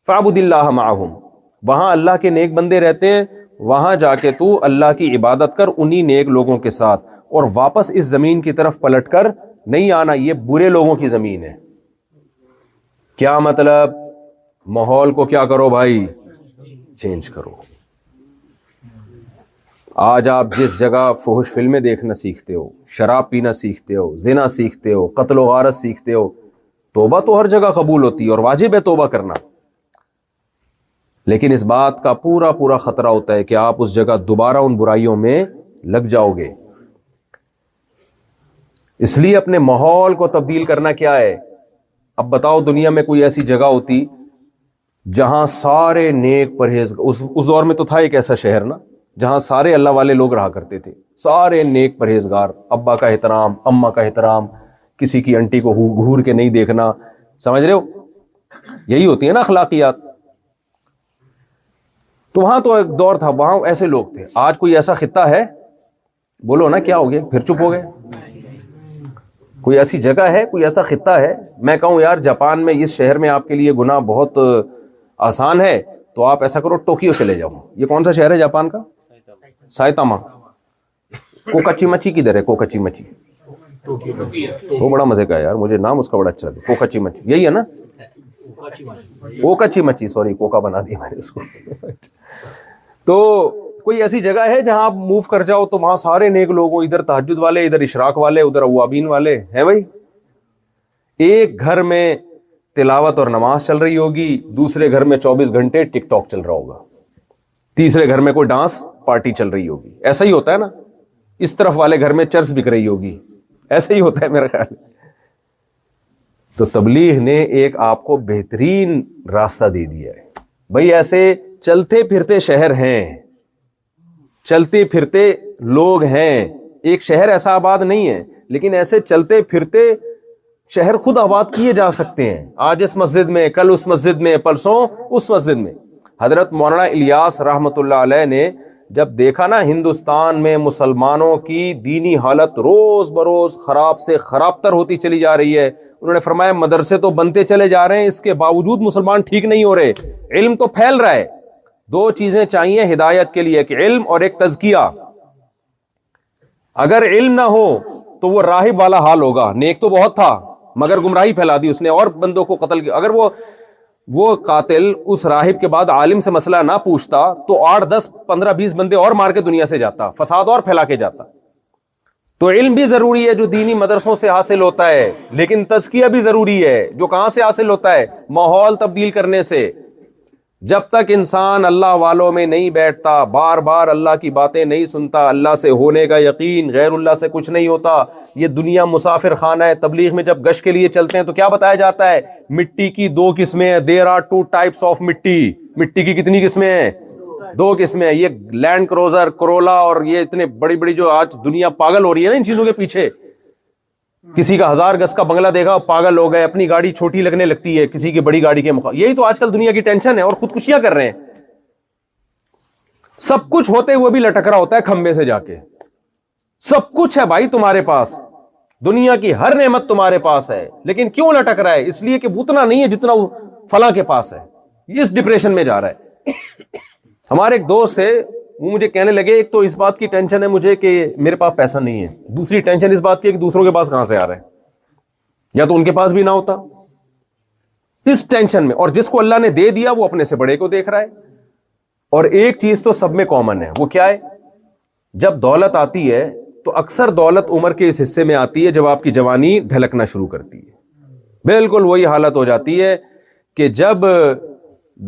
فابود اللہ معاہم وہاں اللہ کے نیک بندے رہتے ہیں وہاں جا کے تو اللہ کی عبادت کر انہی نیک لوگوں کے ساتھ اور واپس اس زمین کی طرف پلٹ کر نہیں آنا یہ برے لوگوں کی زمین ہے کیا مطلب ماحول کو کیا کرو بھائی چینج کرو آج آپ جس جگہ فہش فلمیں دیکھنا سیکھتے ہو شراب پینا سیکھتے ہو زنا سیکھتے ہو قتل و غارت سیکھتے ہو توبہ تو ہر جگہ قبول ہوتی ہے اور واجب ہے توبہ کرنا لیکن اس بات کا پورا پورا خطرہ ہوتا ہے کہ آپ اس جگہ دوبارہ ان برائیوں میں لگ جاؤ گے اس لیے اپنے ماحول کو تبدیل کرنا کیا ہے اب بتاؤ دنیا میں کوئی ایسی جگہ ہوتی جہاں سارے نیک پرہیز اس اس دور میں تو تھا ایک ایسا شہر نا جہاں سارے اللہ والے لوگ رہا کرتے تھے سارے نیک پرہیزگار ابا کا احترام اما کا احترام کسی کی انٹی کو گھور کے نہیں دیکھنا سمجھ رہے ہو یہی ہوتی ہے نا اخلاقیات تو وہاں تو ایک دور تھا وہاں ایسے لوگ تھے آج کوئی ایسا خطہ ہے بولو نا کیا ہو گیا پھر چپ ہو گئے کوئی ایسی جگہ ہے کوئی ایسا خطہ ہے میں کہوں یار جاپان میں اس شہر میں آپ کے لیے گنا بہت آسان ہے تو آپ ایسا کرو ٹوکیو چلے جاؤ یہ کون سا شہر ہے جاپان کا سائتا کوکچی مچی مچھی کدھر ہے کوکچی مچھی وہ بڑا مزے کا یار مجھے نام اس کا بڑا اچھا لگا کوکچی مچھی یہی ہے نا کوکچی مچھی سوری کوکا بنا دیا میں نے اس کو تو کوئی ایسی جگہ ہے جہاں آپ موو کر جاؤ تو وہاں سارے نیک لوگ ادھر تحجد والے ادھر اشراق والے ادھر اوابین والے ہیں بھائی ایک گھر میں تلاوت اور نماز چل رہی ہوگی دوسرے گھر میں چوبیس گھنٹے ٹک ٹاک چل رہا ہوگا تیسرے گھر میں کوئی ڈانس پارٹی چل رہی ہوگی ایسا ہی ہوتا ہے نا اس طرف والے گھر میں چرچ بک رہی ہوگی ایسا ہی ہوتا ہے میرا خیال تو تبلیغ نے ایک آپ کو بہترین راستہ دے دیا ہے بھائی ایسے چلتے پھرتے شہر ہیں چلتے پھرتے لوگ ہیں ایک شہر ایسا آباد نہیں ہے لیکن ایسے چلتے پھرتے شہر خود آباد کیے جا سکتے ہیں آج اس مسجد میں کل اس مسجد میں پرسوں اس مسجد میں حضرت مولانا الیاس رحمۃ اللہ علیہ نے جب دیکھا نا ہندوستان میں مسلمانوں کی دینی حالت روز بروز خراب سے خراب تر ہوتی چلی جا رہی ہے انہوں نے فرمایا مدرسے تو بنتے چلے جا رہے ہیں اس کے باوجود مسلمان ٹھیک نہیں ہو رہے علم تو پھیل رہا ہے دو چیزیں چاہیے ہدایت کے لیے ایک علم اور ایک تزکیہ اگر علم نہ ہو تو وہ راہب والا حال ہوگا نیک تو بہت تھا مگر گمراہی پھیلا دی اس اس نے اور بندوں کو قتل کیا اگر وہ وہ قاتل راہب کے بعد عالم سے مسئلہ نہ پوچھتا تو آٹھ دس پندرہ بیس بندے اور مار کے دنیا سے جاتا فساد اور پھیلا کے جاتا تو علم بھی ضروری ہے جو دینی مدرسوں سے حاصل ہوتا ہے لیکن تزکیہ بھی ضروری ہے جو کہاں سے حاصل ہوتا ہے ماحول تبدیل کرنے سے جب تک انسان اللہ والوں میں نہیں بیٹھتا بار بار اللہ کی باتیں نہیں سنتا اللہ سے ہونے کا یقین غیر اللہ سے کچھ نہیں ہوتا یہ دنیا مسافر خانہ ہے تبلیغ میں جب گش کے لیے چلتے ہیں تو کیا بتایا جاتا ہے مٹی کی دو قسمیں ہیں there are two types of مٹی مٹی کی کتنی قسمیں ہیں دو قسمیں ہیں یہ لینڈ کروزر کرولا اور یہ اتنے بڑی بڑی جو آج دنیا پاگل ہو رہی ہے نا ان چیزوں کے پیچھے کسی کا ہزار گز کا بنگلہ دیکھا پاگل ہو گئے اپنی گاڑی چھوٹی لگنے لگتی ہے کسی کی بڑی گاڑی کے مقابلے یہی تو آج کل دنیا کی ٹینشن ہے اور خودکشیاں کر رہے ہیں سب کچھ ہوتے ہوئے بھی لٹک رہا ہوتا ہے کھمبے سے جا کے سب کچھ ہے بھائی تمہارے پاس دنیا کی ہر نعمت تمہارے پاس ہے لیکن کیوں لٹک رہا ہے اس لیے کہ اتنا نہیں ہے جتنا وہ فلاں کے پاس ہے اس ڈپریشن میں جا رہا ہے ہمارے ایک دوست ہے وہ مجھے کہنے لگے ایک تو اس بات کی ٹینشن ہے مجھے کہ میرے پاس پیسہ نہیں ہے دوسری ٹینشن اس بات کی ہے کہ دوسروں کے پاس کہاں سے آ رہا ہے یا تو ان کے پاس بھی نہ ہوتا اس ٹینشن میں اور جس کو اللہ نے دے دیا وہ اپنے سے بڑے کو دیکھ رہا ہے اور ایک چیز تو سب میں کامن ہے وہ کیا ہے جب دولت آتی ہے تو اکثر دولت عمر کے اس حصے میں آتی ہے جب آپ کی جوانی دھلکنا شروع کرتی ہے بالکل وہی حالت ہو جاتی ہے کہ جب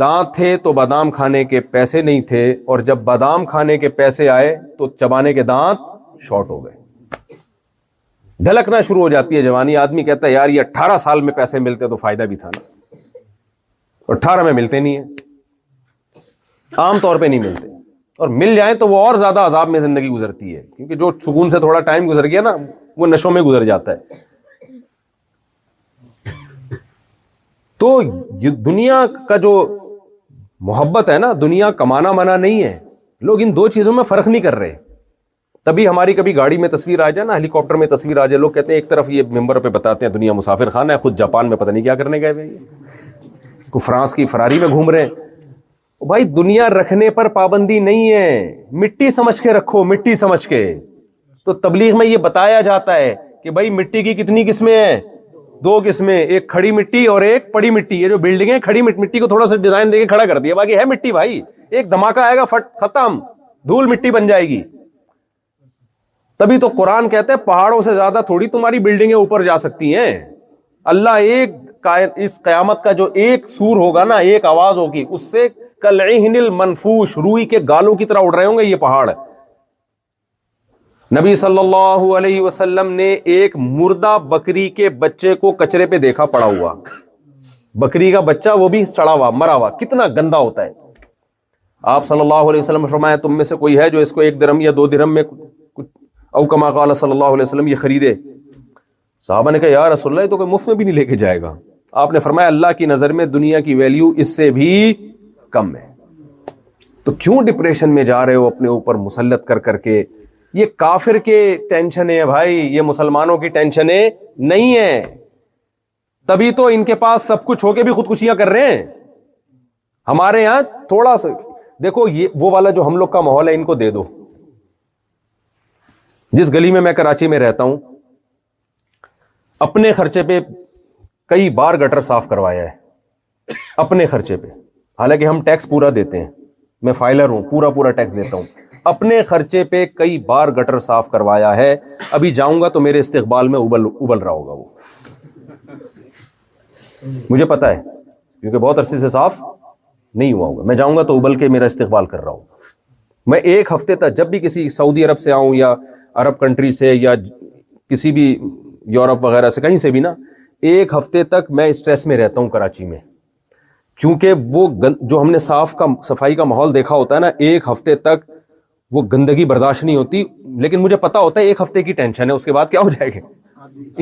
دانت تھے تو بادام کھانے کے پیسے نہیں تھے اور جب بادام کھانے کے پیسے آئے تو چبانے کے دانت شارٹ ہو گئے دھلکنا شروع ہو جاتی ہے جوانی آدمی کہتا ہے یار یہ اٹھارہ سال میں پیسے ملتے تو فائدہ بھی تھا نا اٹھارہ میں ملتے نہیں ہیں عام طور پہ نہیں ملتے اور مل جائیں تو وہ اور زیادہ عذاب میں زندگی گزرتی ہے کیونکہ جو سکون سے تھوڑا ٹائم گزر گیا نا وہ نشوں میں گزر جاتا ہے تو دنیا کا جو محبت ہے نا دنیا کمانا منع نہیں ہے لوگ ان دو چیزوں میں فرق نہیں کر رہے تبھی ہماری کبھی گاڑی میں تصویر آ جائے نا ہیلی کاپٹر میں تصویر آ جائے لوگ کہتے ہیں ایک طرف یہ ممبر پہ بتاتے ہیں دنیا مسافر خان ہے خود جاپان میں پتہ نہیں کیا کرنے گئے بھائی فرانس کی فراری میں گھوم رہے ہیں بھائی دنیا رکھنے پر پابندی نہیں ہے مٹی سمجھ کے رکھو مٹی سمجھ کے تو تبلیغ میں یہ بتایا جاتا ہے کہ بھائی مٹی کی کتنی قسمیں ہیں دو قسمیں ایک کھڑی مٹی اور ایک پڑی مٹی یہ جو بلڈنگ ہے باقی ہے مٹی بھائی ایک دھماکہ آئے گا ختم دھول مٹی بن جائے گی تبھی تو قرآن کہتے ہیں پہاڑوں سے زیادہ تھوڑی تمہاری بلڈنگیں اوپر جا سکتی ہیں اللہ ایک اس قیامت کا جو ایک سور ہوگا نا ایک آواز ہوگی اس سے کل منفوش روئی کے گالوں کی طرح اڑ رہے ہوں گے یہ پہاڑ نبی صلی اللہ علیہ وسلم نے ایک مردہ بکری کے بچے کو کچرے پہ دیکھا پڑا ہوا بکری کا بچہ وہ بھی سڑا ہوا مرا ہوا کتنا گندا ہوتا ہے آپ صلی اللہ علیہ وسلم فرمایا تم میں سے کوئی ہے جو اس کو ایک درم یا دو درم میں اوکما قال صلی اللہ علیہ وسلم یہ خریدے صاحبہ نے کہا یار تو کوئی مفت میں بھی نہیں لے کے جائے گا آپ نے فرمایا اللہ کی نظر میں دنیا کی ویلیو اس سے بھی کم ہے تو کیوں ڈپریشن میں جا رہے ہو اپنے اوپر مسلط کر کر کے یہ کافر کے ٹینشن ہے بھائی یہ مسلمانوں کی ٹینشن نہیں ہے تبھی تو ان کے پاس سب کچھ ہو کے بھی خودکشیاں کر رہے ہیں ہمارے یہاں تھوڑا سا دیکھو یہ وہ والا جو ہم لوگ کا ماحول ہے ان کو دے دو جس گلی میں میں کراچی میں رہتا ہوں اپنے خرچے پہ کئی بار گٹر صاف کروایا ہے اپنے خرچے پہ حالانکہ ہم ٹیکس پورا دیتے ہیں میں فائلر ہوں پورا پورا ٹیکس دیتا ہوں اپنے خرچے پہ کئی بار گٹر صاف کروایا ہے ابھی جاؤں گا تو میرے استقبال میں ابل ابل رہا ہوگا وہ مجھے پتا ہے کیونکہ بہت عرصے سے صاف نہیں ہوا ہوگا میں جاؤں گا تو ابل کے میرا استقبال کر رہا ہوں میں ایک ہفتے تک جب بھی کسی سعودی عرب سے آؤں یا عرب کنٹری سے یا کسی بھی یورپ وغیرہ سے کہیں سے بھی نا ایک ہفتے تک میں اسٹریس میں رہتا ہوں کراچی میں کیونکہ وہ جو ہم نے صاف کا صفائی کا ماحول دیکھا ہوتا ہے نا ایک ہفتے تک وہ گندگی برداشت نہیں ہوتی لیکن مجھے پتا ہوتا ہے ایک ہفتے کی ٹینشن ہے اس کے بعد کیا ہو جائے گا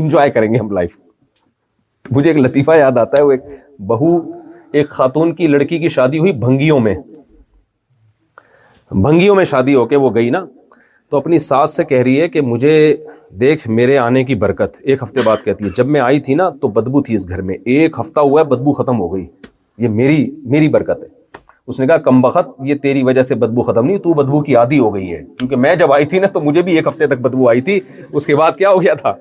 انجوائے کریں گے ہم لائف مجھے ایک لطیفہ یاد آتا ہے وہ ایک بہو ایک خاتون کی لڑکی کی شادی ہوئی بھنگیوں میں بھنگیوں میں شادی ہو کے وہ گئی نا تو اپنی ساس سے کہہ رہی ہے کہ مجھے دیکھ میرے آنے کی برکت ایک ہفتے بعد کہتی ہے جب میں آئی تھی نا تو بدبو تھی اس گھر میں ایک ہفتہ ہوا ہے بدبو ختم ہو گئی یہ میری میری برکت ہے اس نے کہا یہ تیری وجہ سے بدبو ختم نہیں تو بدبو کی عادی ہو گئی ہے کیونکہ میں جب آئی تھی نا تو مجھے بھی ایک ہفتے تک بدبو آئی تھی اس کے بعد کیا ہو گیا تھا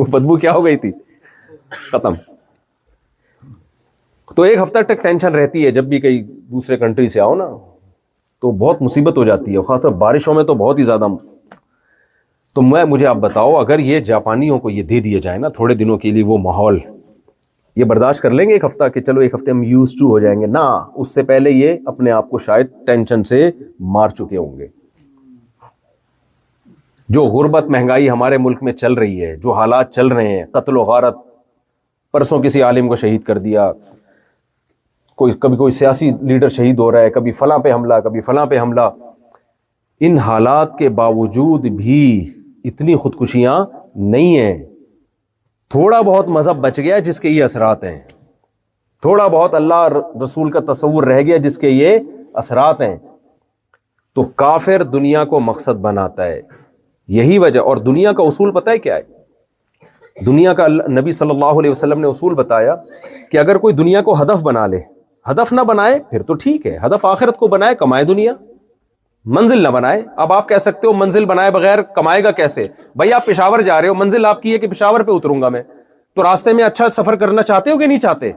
وہ بدبو کیا ہو گئی تھی ختم تو ایک ہفتہ تک ٹینشن رہتی ہے جب بھی کئی دوسرے کنٹری سے آؤ نا تو بہت مصیبت ہو جاتی ہے خاص طور بارشوں میں تو بہت ہی زیادہ تو میں مجھے آپ بتاؤ اگر یہ جاپانیوں کو یہ دے دیے جائے نا تھوڑے دنوں کے لیے وہ ماحول یہ برداشت کر لیں گے ایک ہفتہ کہ چلو ایک ہفتے ہم یوز ٹو ہو جائیں گے نہ اس سے پہلے یہ اپنے آپ کو شاید ٹینشن سے مار چکے ہوں گے جو غربت مہنگائی ہمارے ملک میں چل رہی ہے جو حالات چل رہے ہیں قتل و غارت پرسوں کسی عالم کو شہید کر دیا کوئی کبھی کوئی سیاسی لیڈر شہید ہو رہا ہے کبھی فلاں پہ حملہ کبھی فلاں پہ حملہ ان حالات کے باوجود بھی اتنی خودکشیاں نہیں ہیں تھوڑا بہت مذہب بچ گیا جس کے یہ اثرات ہیں تھوڑا بہت اللہ رسول کا تصور رہ گیا جس کے یہ اثرات ہیں تو کافر دنیا کو مقصد بناتا ہے یہی وجہ اور دنیا کا اصول پتہ ہے کیا ہے دنیا کا نبی صلی اللہ علیہ وسلم نے اصول بتایا کہ اگر کوئی دنیا کو ہدف بنا لے ہدف نہ بنائے پھر تو ٹھیک ہے ہدف آخرت کو بنائے کمائے دنیا منزل نہ بنائے اب آپ کہہ سکتے ہو منزل بنائے بغیر کمائے گا کیسے بھائی آپ پشاور جا رہے ہو منزل آپ کی ہے کہ پشاور پہ اتروں گا میں تو راستے میں اچھا سفر کرنا چاہتے ہو کہ نہیں چاہتے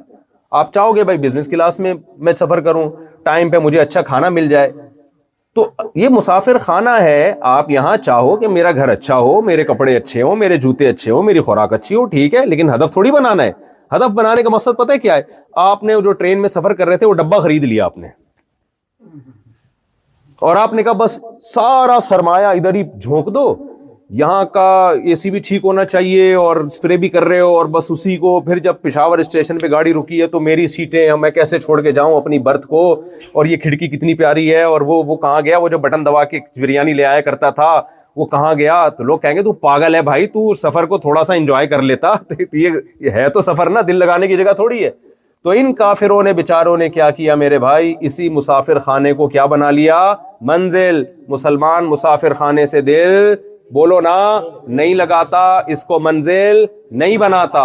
آپ چاہو گے بھائی بزنس کلاس میں میں سفر کروں ٹائم پہ مجھے اچھا کھانا مل جائے تو یہ مسافر خانہ ہے آپ یہاں چاہو کہ میرا گھر اچھا ہو میرے کپڑے اچھے ہوں میرے جوتے اچھے ہوں میری خوراک اچھی ہو ٹھیک ہے لیکن ہدف تھوڑی بنانا ہے ہدف بنانے کا مقصد پتہ ہے کیا ہے آپ نے جو ٹرین میں سفر کر رہے تھے وہ ڈبہ خرید لیا آپ نے اور آپ نے کہا بس سارا سرمایہ ادھر ہی جھونک دو یہاں کا اے سی بھی ٹھیک ہونا چاہیے اور اسپرے بھی کر رہے ہو اور بس اسی کو پھر جب پشاور اسٹیشن پہ گاڑی رکی ہے تو میری سیٹیں میں کیسے چھوڑ کے جاؤں اپنی برتھ کو اور یہ کھڑکی کتنی پیاری ہے اور وہ کہاں گیا وہ جو بٹن دبا کے بریانی لے آیا کرتا تھا وہ کہاں گیا تو لوگ کہیں گے تو پاگل ہے بھائی تو سفر کو تھوڑا سا انجوائے کر لیتا یہ ہے تو سفر نا دل لگانے کی جگہ تھوڑی ہے تو ان کافروں نے بیچاروں نے کیا کیا میرے بھائی اسی مسافر خانے کو کیا بنا لیا منزل مسلمان مسافر خانے سے دل بولو نا نہیں لگاتا اس کو منزل نہیں بناتا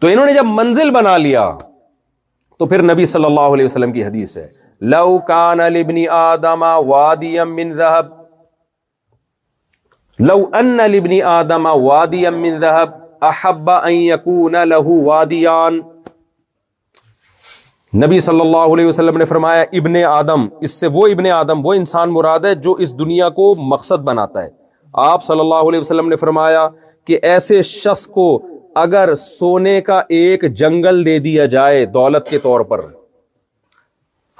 تو انہوں نے جب منزل بنا لیا تو پھر نبی صلی اللہ علیہ وسلم کی حدیث ہے لو کان لبنی آدم وادی من ذہب لو ان لبنی آدم وادی من ذہب ان یکون لہو وادیان نبی صلی اللہ علیہ وسلم نے فرمایا ابن آدم اس سے وہ ابن آدم وہ انسان مراد ہے جو اس دنیا کو مقصد بناتا ہے آپ صلی اللہ علیہ وسلم نے فرمایا کہ ایسے شخص کو اگر سونے کا ایک جنگل دے دیا جائے دولت کے طور پر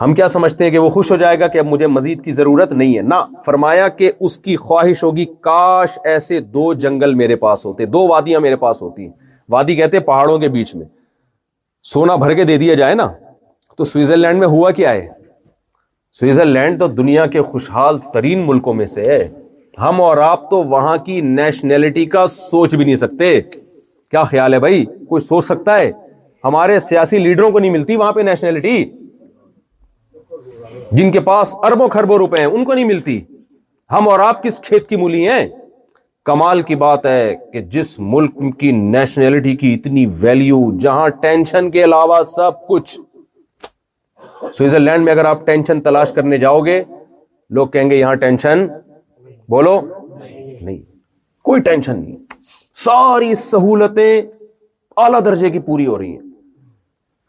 ہم کیا سمجھتے ہیں کہ وہ خوش ہو جائے گا کہ اب مجھے مزید کی ضرورت نہیں ہے نہ فرمایا کہ اس کی خواہش ہوگی کاش ایسے دو جنگل میرے پاس ہوتے دو وادیاں میرے پاس ہوتی ہیں وادی کہتے ہیں پہاڑوں کے بیچ میں سونا بھر کے دے دیا جائے نا تو سوئٹزرلینڈ میں ہوا کیا ہے سوئٹزرلینڈ تو دنیا کے خوشحال ترین ملکوں میں سے ہے ہم اور آپ تو وہاں کی نیشنلٹی کا سوچ بھی نہیں سکتے کیا خیال ہے بھائی کوئی سوچ سکتا ہے ہمارے سیاسی لیڈروں کو نہیں ملتی وہاں پہ نیشنلٹی جن کے پاس اربوں کھربوں روپے ہیں ان کو نہیں ملتی ہم اور آپ کس کھیت کی مولی ہیں کمال کی بات ہے کہ جس ملک کی نیشنلٹی کی اتنی ویلیو جہاں ٹینشن کے علاوہ سب کچھ سوئٹزرلینڈ لینڈ میں اگر آپ ٹینشن تلاش کرنے جاؤ گے لوگ کہیں گے یہاں ٹینشن بولو نہیں کوئی ٹینشن نہیں ساری سہولتیں اعلی درجے کی پوری ہو رہی ہیں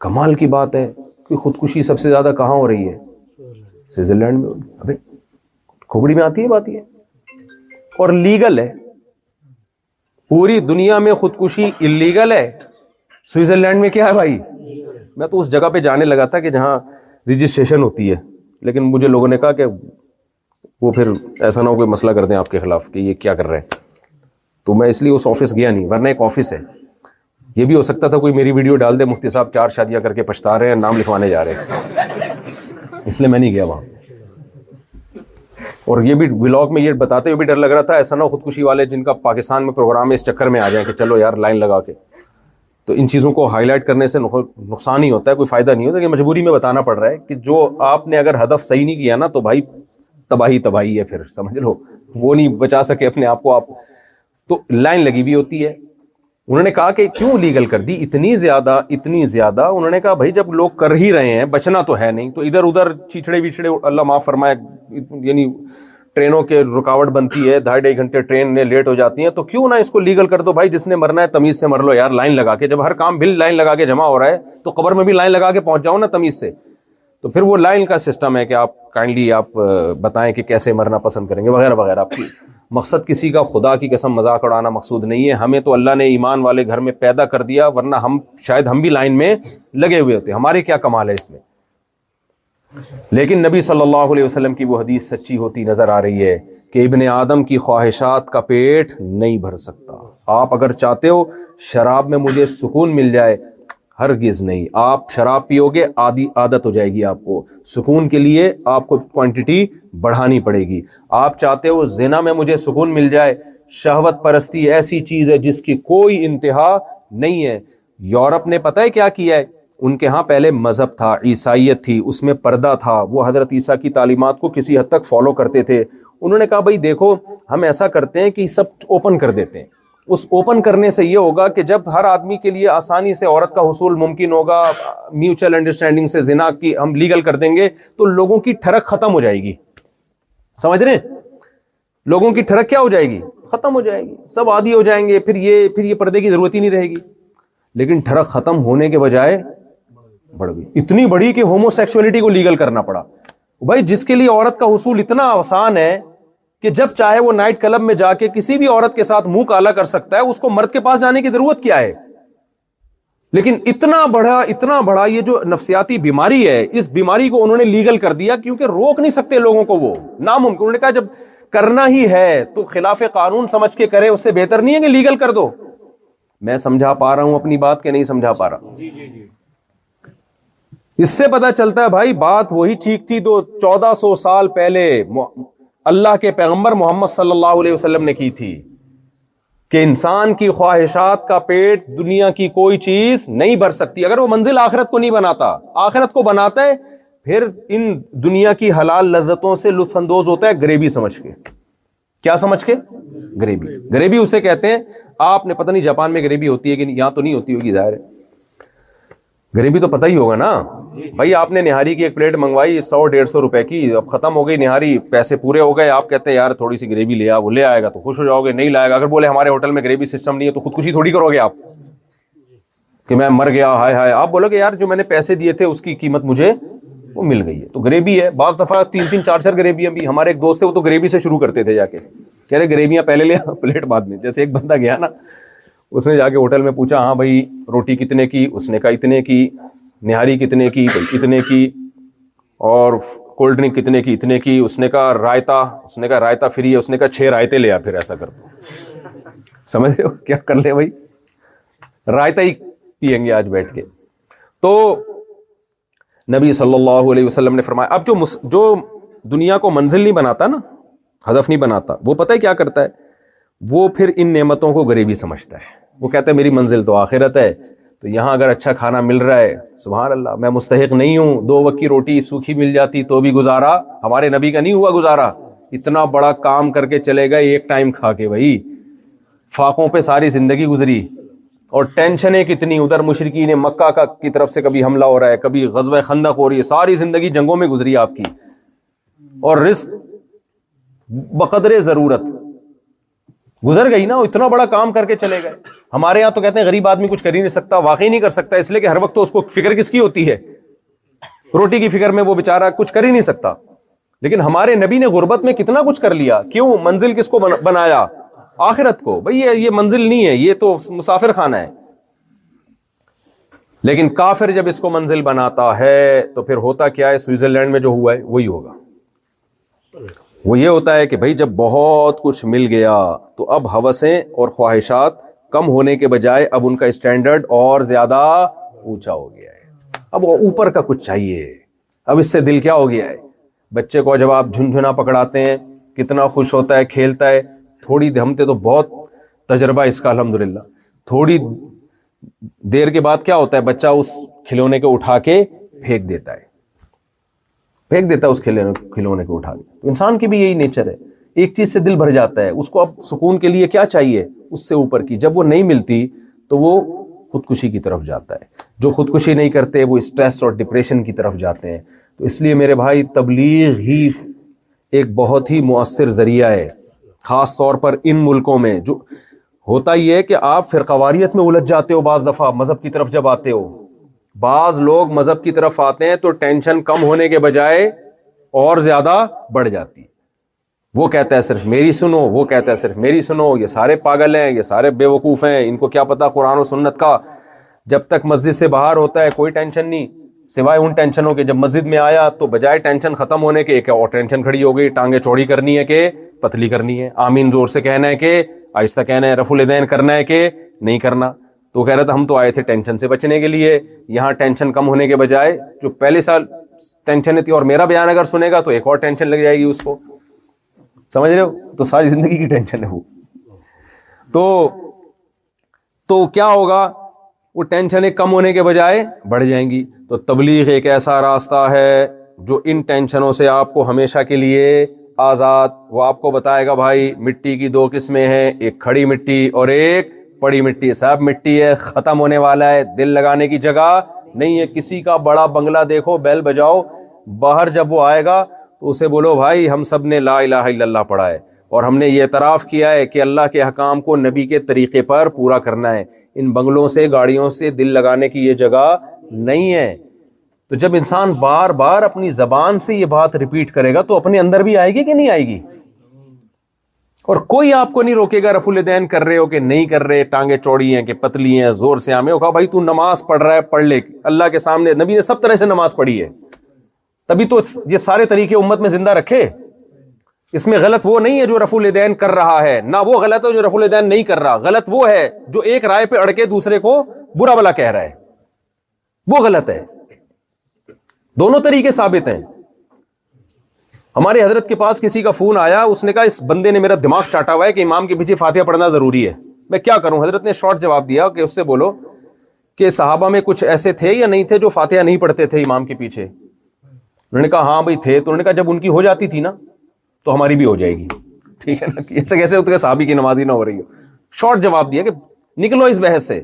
کمال کی بات ہے کہ خودکشی سب سے زیادہ کہاں ہو رہی ہے سوئٹزرلینڈ میں میں کھوپڑی آتی ہے بات یہ اور لیگل ہے پوری دنیا میں خودکشی انلیگل ہے سوئٹزرلینڈ میں کیا ہے بھائی میں تو اس جگہ پہ جانے لگا تھا کہ جہاں رجسٹریشن ہوتی ہے لیکن مجھے لوگوں نے کہا کہ وہ پھر ایسا نہ ہو کوئی مسئلہ کر دیں آپ کے خلاف کہ یہ کیا کر رہے ہیں تو میں اس لیے اس آفس گیا نہیں ورنہ ایک آفس ہے یہ بھی ہو سکتا تھا کوئی میری ویڈیو ڈال دے مفتی صاحب چار شادیاں کر کے پچھتا رہے ہیں نام لکھوانے جا رہے ہیں اس لیے میں نہیں گیا وہاں اور یہ بھی بلاگ میں یہ بتاتے ہوئے بھی ڈر لگ رہا تھا ایسا نہ خودکشی والے جن کا پاکستان میں پروگرام اس چکر میں آ جائیں کہ چلو یار لائن لگا کے تو ان چیزوں کو ہائی لائٹ کرنے سے نقصان ہی ہوتا ہے کوئی فائدہ نہیں ہوتا کہ مجبوری میں بتانا پڑ رہا ہے کہ جو آپ نے اگر ہدف صحیح نہیں کیا نا تو بھائی تباہی تباہی ہے پھر سمجھ لو وہ نہیں بچا سکے اپنے آپ کو آپ تو لائن لگی ہوئی ہوتی ہے انہوں نے کہا کہ کیوں لیگل کر دی اتنی زیادہ اتنی زیادہ انہوں نے کہا بھائی جب لوگ کر ہی رہے ہیں بچنا تو ہے نہیں تو ادھر ادھر چیچڑے ویچڑے اللہ معاف فرمائے یعنی ٹرینوں کے رکاوٹ بنتی ہے ڈھائی ڈھائی گھنٹے ٹرین نے لیٹ ہو جاتی ہیں تو کیوں نہ اس کو لیگل کر دو بھائی جس نے مرنا ہے تمیز سے مر لو یار لائن لگا کے جب ہر کام بل لائن لگا کے جمع ہو رہا ہے تو قبر میں بھی لائن لگا کے پہنچ جاؤ نا تمیز سے تو پھر وہ لائن کا سسٹم ہے کہ آپ کائنڈلی آپ بتائیں کہ کیسے مرنا پسند کریں گے وغیرہ وغیرہ آپ کی مقصد کسی کا خدا کی قسم مذاق اڑانا مقصود نہیں ہے ہمیں تو اللہ نے ایمان والے گھر میں پیدا کر دیا ورنہ ہم شاید ہم بھی لائن میں لگے ہوئے ہوتے ہمارے کیا کمال ہے اس میں لیکن نبی صلی اللہ علیہ وسلم کی وہ حدیث سچی ہوتی نظر آ رہی ہے کہ ابن آدم کی خواہشات کا پیٹ نہیں بھر سکتا آپ اگر چاہتے ہو شراب میں مجھے سکون مل جائے ہرگز نہیں آپ شراب پیو گے آدھی عادت ہو جائے گی آپ کو سکون کے لیے آپ کو کوانٹٹی بڑھانی پڑے گی آپ چاہتے ہو زینا میں مجھے سکون مل جائے شہوت پرستی ایسی چیز ہے جس کی کوئی انتہا نہیں ہے یورپ نے پتہ ہے کیا کیا ہے ان کے ہاں پہلے مذہب تھا عیسائیت تھی اس میں پردہ تھا وہ حضرت عیسیٰ کی تعلیمات کو کسی حد تک فالو کرتے تھے انہوں نے کہا بھائی دیکھو ہم ایسا کرتے ہیں کہ سب اوپن کر دیتے ہیں اس اوپن کرنے سے یہ ہوگا کہ جب ہر آدمی کے لیے آسانی سے عورت کا حصول ممکن ہوگا میوچل انڈرسٹینڈنگ سے زنا کی کی ہم لیگل کر دیں گے تو لوگوں ٹھڑک ختم ہو جائے گی سمجھ رہے ہیں لوگوں کی ٹھڑک کیا ہو جائے گی ختم ہو جائے گی سب عادی ہو جائیں گے پھر پھر یہ یہ پردے کی ضرورت ہی نہیں رہے گی لیکن ٹھڑک ختم ہونے کے بجائے بڑھ گئی اتنی بڑی کہ ہومو سیکچولیٹی کو لیگل کرنا پڑا بھائی جس کے لیے عورت کا حصول اتنا آسان ہے کہ جب چاہے وہ نائٹ کلب میں جا کے کسی بھی عورت کے ساتھ منہ کالا کر سکتا ہے اس کو مرد کے پاس جانے کی ضرورت کیا ہے لیکن اتنا بڑا اتنا بڑا یہ جو نفسیاتی بیماری ہے اس بیماری کو انہوں نے لیگل کر دیا کیونکہ روک نہیں سکتے لوگوں کو وہ ناممکن انہوں نے کہا جب کرنا ہی ہے تو خلاف قانون سمجھ کے کرے اس سے بہتر نہیں ہے کہ لیگل کر دو میں سمجھا پا رہا ہوں اپنی بات کہ نہیں سمجھا پا رہا جی، جی، جی۔ اس سے پتا چلتا ہے بھائی بات وہی ٹھیک تھی تو چودہ سو سال پہلے اللہ کے پیغمبر محمد صلی اللہ علیہ وسلم نے کی تھی کہ انسان کی خواہشات کا پیٹ دنیا کی کوئی چیز نہیں بھر سکتی اگر وہ منزل آخرت کو نہیں بناتا آخرت کو بناتا ہے پھر ان دنیا کی حلال لذتوں سے لطف اندوز ہوتا ہے گریبی سمجھ کے کیا سمجھ کے گریبی گریبی اسے کہتے ہیں آپ نے پتہ نہیں جاپان میں گریبی ہوتی ہے کہ یہاں تو نہیں ہوتی ہوگی ظاہر ہے گریبی تو پتہ ہی ہوگا نا بھائی آپ نے نہاری کی ایک پلیٹ منگوائی سو ڈیڑھ سو روپے کی اب ختم ہو گئی نہاری پیسے پورے ہو گئے آپ کہتے ہیں یار تھوڑی سی گریوی لیا وہ لے آئے گا تو خوش ہو جاؤ گے نہیں لائے گا اگر بولے ہمارے ہوٹل میں گریوی سسٹم نہیں ہے تو خودکشی تھوڑی کرو گے آپ کہ میں مر گیا ہائے ہائے آپ بولو یار جو میں نے پیسے دیے تھے اس کی قیمت مجھے وہ مل گئی ہے تو گریوی ہے بعض دفعہ تین تین چار چار گریویاں بھی ہمارے ایک دوست تھے وہ تو گریوی سے شروع کرتے تھے جا کے کہہ رہے گریویاں پہلے لیا پلیٹ بعد میں جیسے ایک بندہ گیا نا اس نے جا کے ہوٹل میں پوچھا ہاں بھائی روٹی کتنے کی اس نے کہا اتنے کی نہاری کتنے کی بھائی اتنے کی اور کولڈ ڈرنک کتنے کی اتنے کی اس نے کہا رائتا اس نے کہا رائتا فری ہے اس نے کہا چھ رائتے لیا پھر ایسا کر دو سمجھ رہے ہو کیا کر لے بھائی رائتا ہی پئیں گے آج بیٹھ کے تو نبی صلی اللہ علیہ وسلم نے فرمایا اب جو جو دنیا کو منزل نہیں بناتا نا ہدف نہیں بناتا وہ پتہ ہے کیا کرتا ہے وہ پھر ان نعمتوں کو غریبی سمجھتا ہے وہ کہتے میری منزل تو آخرت ہے تو یہاں اگر اچھا کھانا مل رہا ہے سبحان اللہ میں مستحق نہیں ہوں دو وقت کی روٹی سوکھی مل جاتی تو بھی گزارا ہمارے نبی کا نہیں ہوا گزارا اتنا بڑا کام کر کے چلے گئے ایک ٹائم کھا کے بھائی فاقوں پہ ساری زندگی گزری اور ٹینشنیں کتنی ادھر مشرقی نے مکہ کا کی طرف سے کبھی حملہ ہو رہا ہے کبھی غزب خندق ہو رہی ہے ساری زندگی جنگوں میں گزری آپ کی اور رسک بقدر ضرورت گزر گئی نا اتنا بڑا کام کر کے چلے گئے ہمارے یہاں تو کہتے ہیں غریب آدمی کچھ کر ہی نہیں سکتا واقعی نہیں کر سکتا اس لیے کہ ہر وقت تو اس کو فکر کس کی ہوتی ہے روٹی کی فکر میں وہ بےچارا کچھ کر ہی نہیں سکتا لیکن ہمارے نبی نے غربت میں کتنا کچھ کر لیا کیوں منزل کس کو بنایا آخرت کو بھائی یہ منزل نہیں ہے یہ تو مسافر خانہ ہے لیکن کافر جب اس کو منزل بناتا ہے تو پھر ہوتا کیا ہے سوئٹزرلینڈ میں جو ہوا ہے وہی ہوگا وہ یہ ہوتا ہے کہ بھائی جب بہت کچھ مل گیا تو اب ہوسیں اور خواہشات کم ہونے کے بجائے اب ان کا اسٹینڈرڈ اور زیادہ اونچا ہو گیا ہے اب وہ اوپر کا کچھ چاہیے اب اس سے دل کیا ہو گیا ہے بچے کو جب آپ جھنجھنا پکڑاتے ہیں کتنا خوش ہوتا ہے کھیلتا ہے تھوڑی دیر ہمتے تو بہت تجربہ اس کا الحمد للہ تھوڑی دیر کے بعد کیا ہوتا ہے بچہ اس کھلونے کو اٹھا کے پھینک دیتا ہے پھینک دیتا ہے اس کھلونے کھلونے کو اٹھا تو انسان کی بھی یہی نیچر ہے ایک چیز سے دل بھر جاتا ہے اس کو اب سکون کے لیے کیا چاہیے اس سے اوپر کی جب وہ نہیں ملتی تو وہ خودکشی کی طرف جاتا ہے جو خودکشی نہیں کرتے وہ اسٹریس اور ڈپریشن کی طرف جاتے ہیں تو اس لیے میرے بھائی تبلیغ ہی ایک بہت ہی مؤثر ذریعہ ہے خاص طور پر ان ملکوں میں جو ہوتا یہ ہے کہ آپ فرقواریت میں الجھ جاتے ہو بعض دفعہ مذہب کی طرف جب آتے ہو بعض لوگ مذہب کی طرف آتے ہیں تو ٹینشن کم ہونے کے بجائے اور زیادہ بڑھ جاتی وہ کہتا ہے صرف میری سنو وہ کہتا ہے صرف میری سنو یہ سارے پاگل ہیں یہ سارے بے وقوف ہیں ان کو کیا پتا قرآن و سنت کا جب تک مسجد سے باہر ہوتا ہے کوئی ٹینشن نہیں سوائے ان ٹینشنوں کے جب مسجد میں آیا تو بجائے ٹینشن ختم ہونے کے ایک اور ٹینشن کھڑی ہو گئی ٹانگیں چوڑی کرنی ہے کہ پتلی کرنی ہے آمین زور سے کہنا ہے کہ آہستہ کہنا ہے رف الدین کرنا ہے کہ نہیں کرنا تو کہہ رہا تھا ہم تو آئے تھے ٹینشن سے بچنے کے لیے یہاں ٹینشن کم ہونے کے بجائے جو پہلے سال ٹینشن تھی اور میرا بیان اگر سنے گا تو ایک اور ٹینشن لگ جائے گی اس کو سمجھ رہے ہو تو ساری زندگی کی ٹینشن ہے وہ تو تو کیا ہوگا وہ ٹینشن کم ہونے کے بجائے بڑھ جائیں گی تو تبلیغ ایک ایسا راستہ ہے جو ان ٹینشنوں سے آپ کو ہمیشہ کے لیے آزاد وہ آپ کو بتائے گا بھائی مٹی کی دو قسمیں ہیں ایک کھڑی مٹی اور ایک پڑی مٹی ہے صاحب مٹی ہے ختم ہونے والا ہے دل لگانے کی جگہ نہیں ہے کسی کا بڑا بنگلہ دیکھو بیل بجاؤ باہر جب وہ آئے گا تو اسے بولو بھائی ہم سب نے لا الہ الا اللہ پڑھا ہے اور ہم نے یہ اعتراف کیا ہے کہ اللہ کے حکام کو نبی کے طریقے پر پورا کرنا ہے ان بنگلوں سے گاڑیوں سے دل لگانے کی یہ جگہ نہیں ہے تو جب انسان بار بار اپنی زبان سے یہ بات ریپیٹ کرے گا تو اپنے اندر بھی آئے گی کہ نہیں آئے گی اور کوئی آپ کو نہیں روکے گا رف الدین کر رہے ہو کہ نہیں کر رہے ٹانگیں چوڑی ہیں کہ پتلی ہیں زور سے ہو کہا بھائی تو نماز پڑھ رہا ہے پڑھ لے اللہ کے سامنے نبی نے سب طرح سے نماز پڑھی ہے تو یہ سارے طریقے امت میں زندہ رکھے اس میں غلط وہ نہیں ہے جو رف الدین کر رہا ہے نہ وہ غلط ہے جو رف الدین نہیں کر رہا غلط وہ ہے جو ایک رائے پہ اڑ کے دوسرے کو برا بلا کہہ رہا ہے وہ غلط ہے دونوں طریقے ثابت ہیں ہمارے حضرت کے پاس کسی کا فون آیا اس نے کہا اس بندے نے میرا دماغ چاٹا ہوا ہے کہ امام کے پیچھے فاتحہ پڑھنا ضروری ہے میں کیا کروں حضرت نے شارٹ جواب دیا کہ اس سے بولو کہ صحابہ میں کچھ ایسے تھے یا نہیں تھے جو فاتحہ نہیں پڑھتے تھے امام کے پیچھے انہوں نے کہا ہاں بھائی تھے تو انہوں نے کہا جب ان کی ہو جاتی تھی نا تو ہماری بھی ہو جائے گی ٹھیک ہے نا سے کیسے صحابی کی نمازی نہ ہو رہی ہو شارٹ جواب دیا کہ نکلو اس بحث سے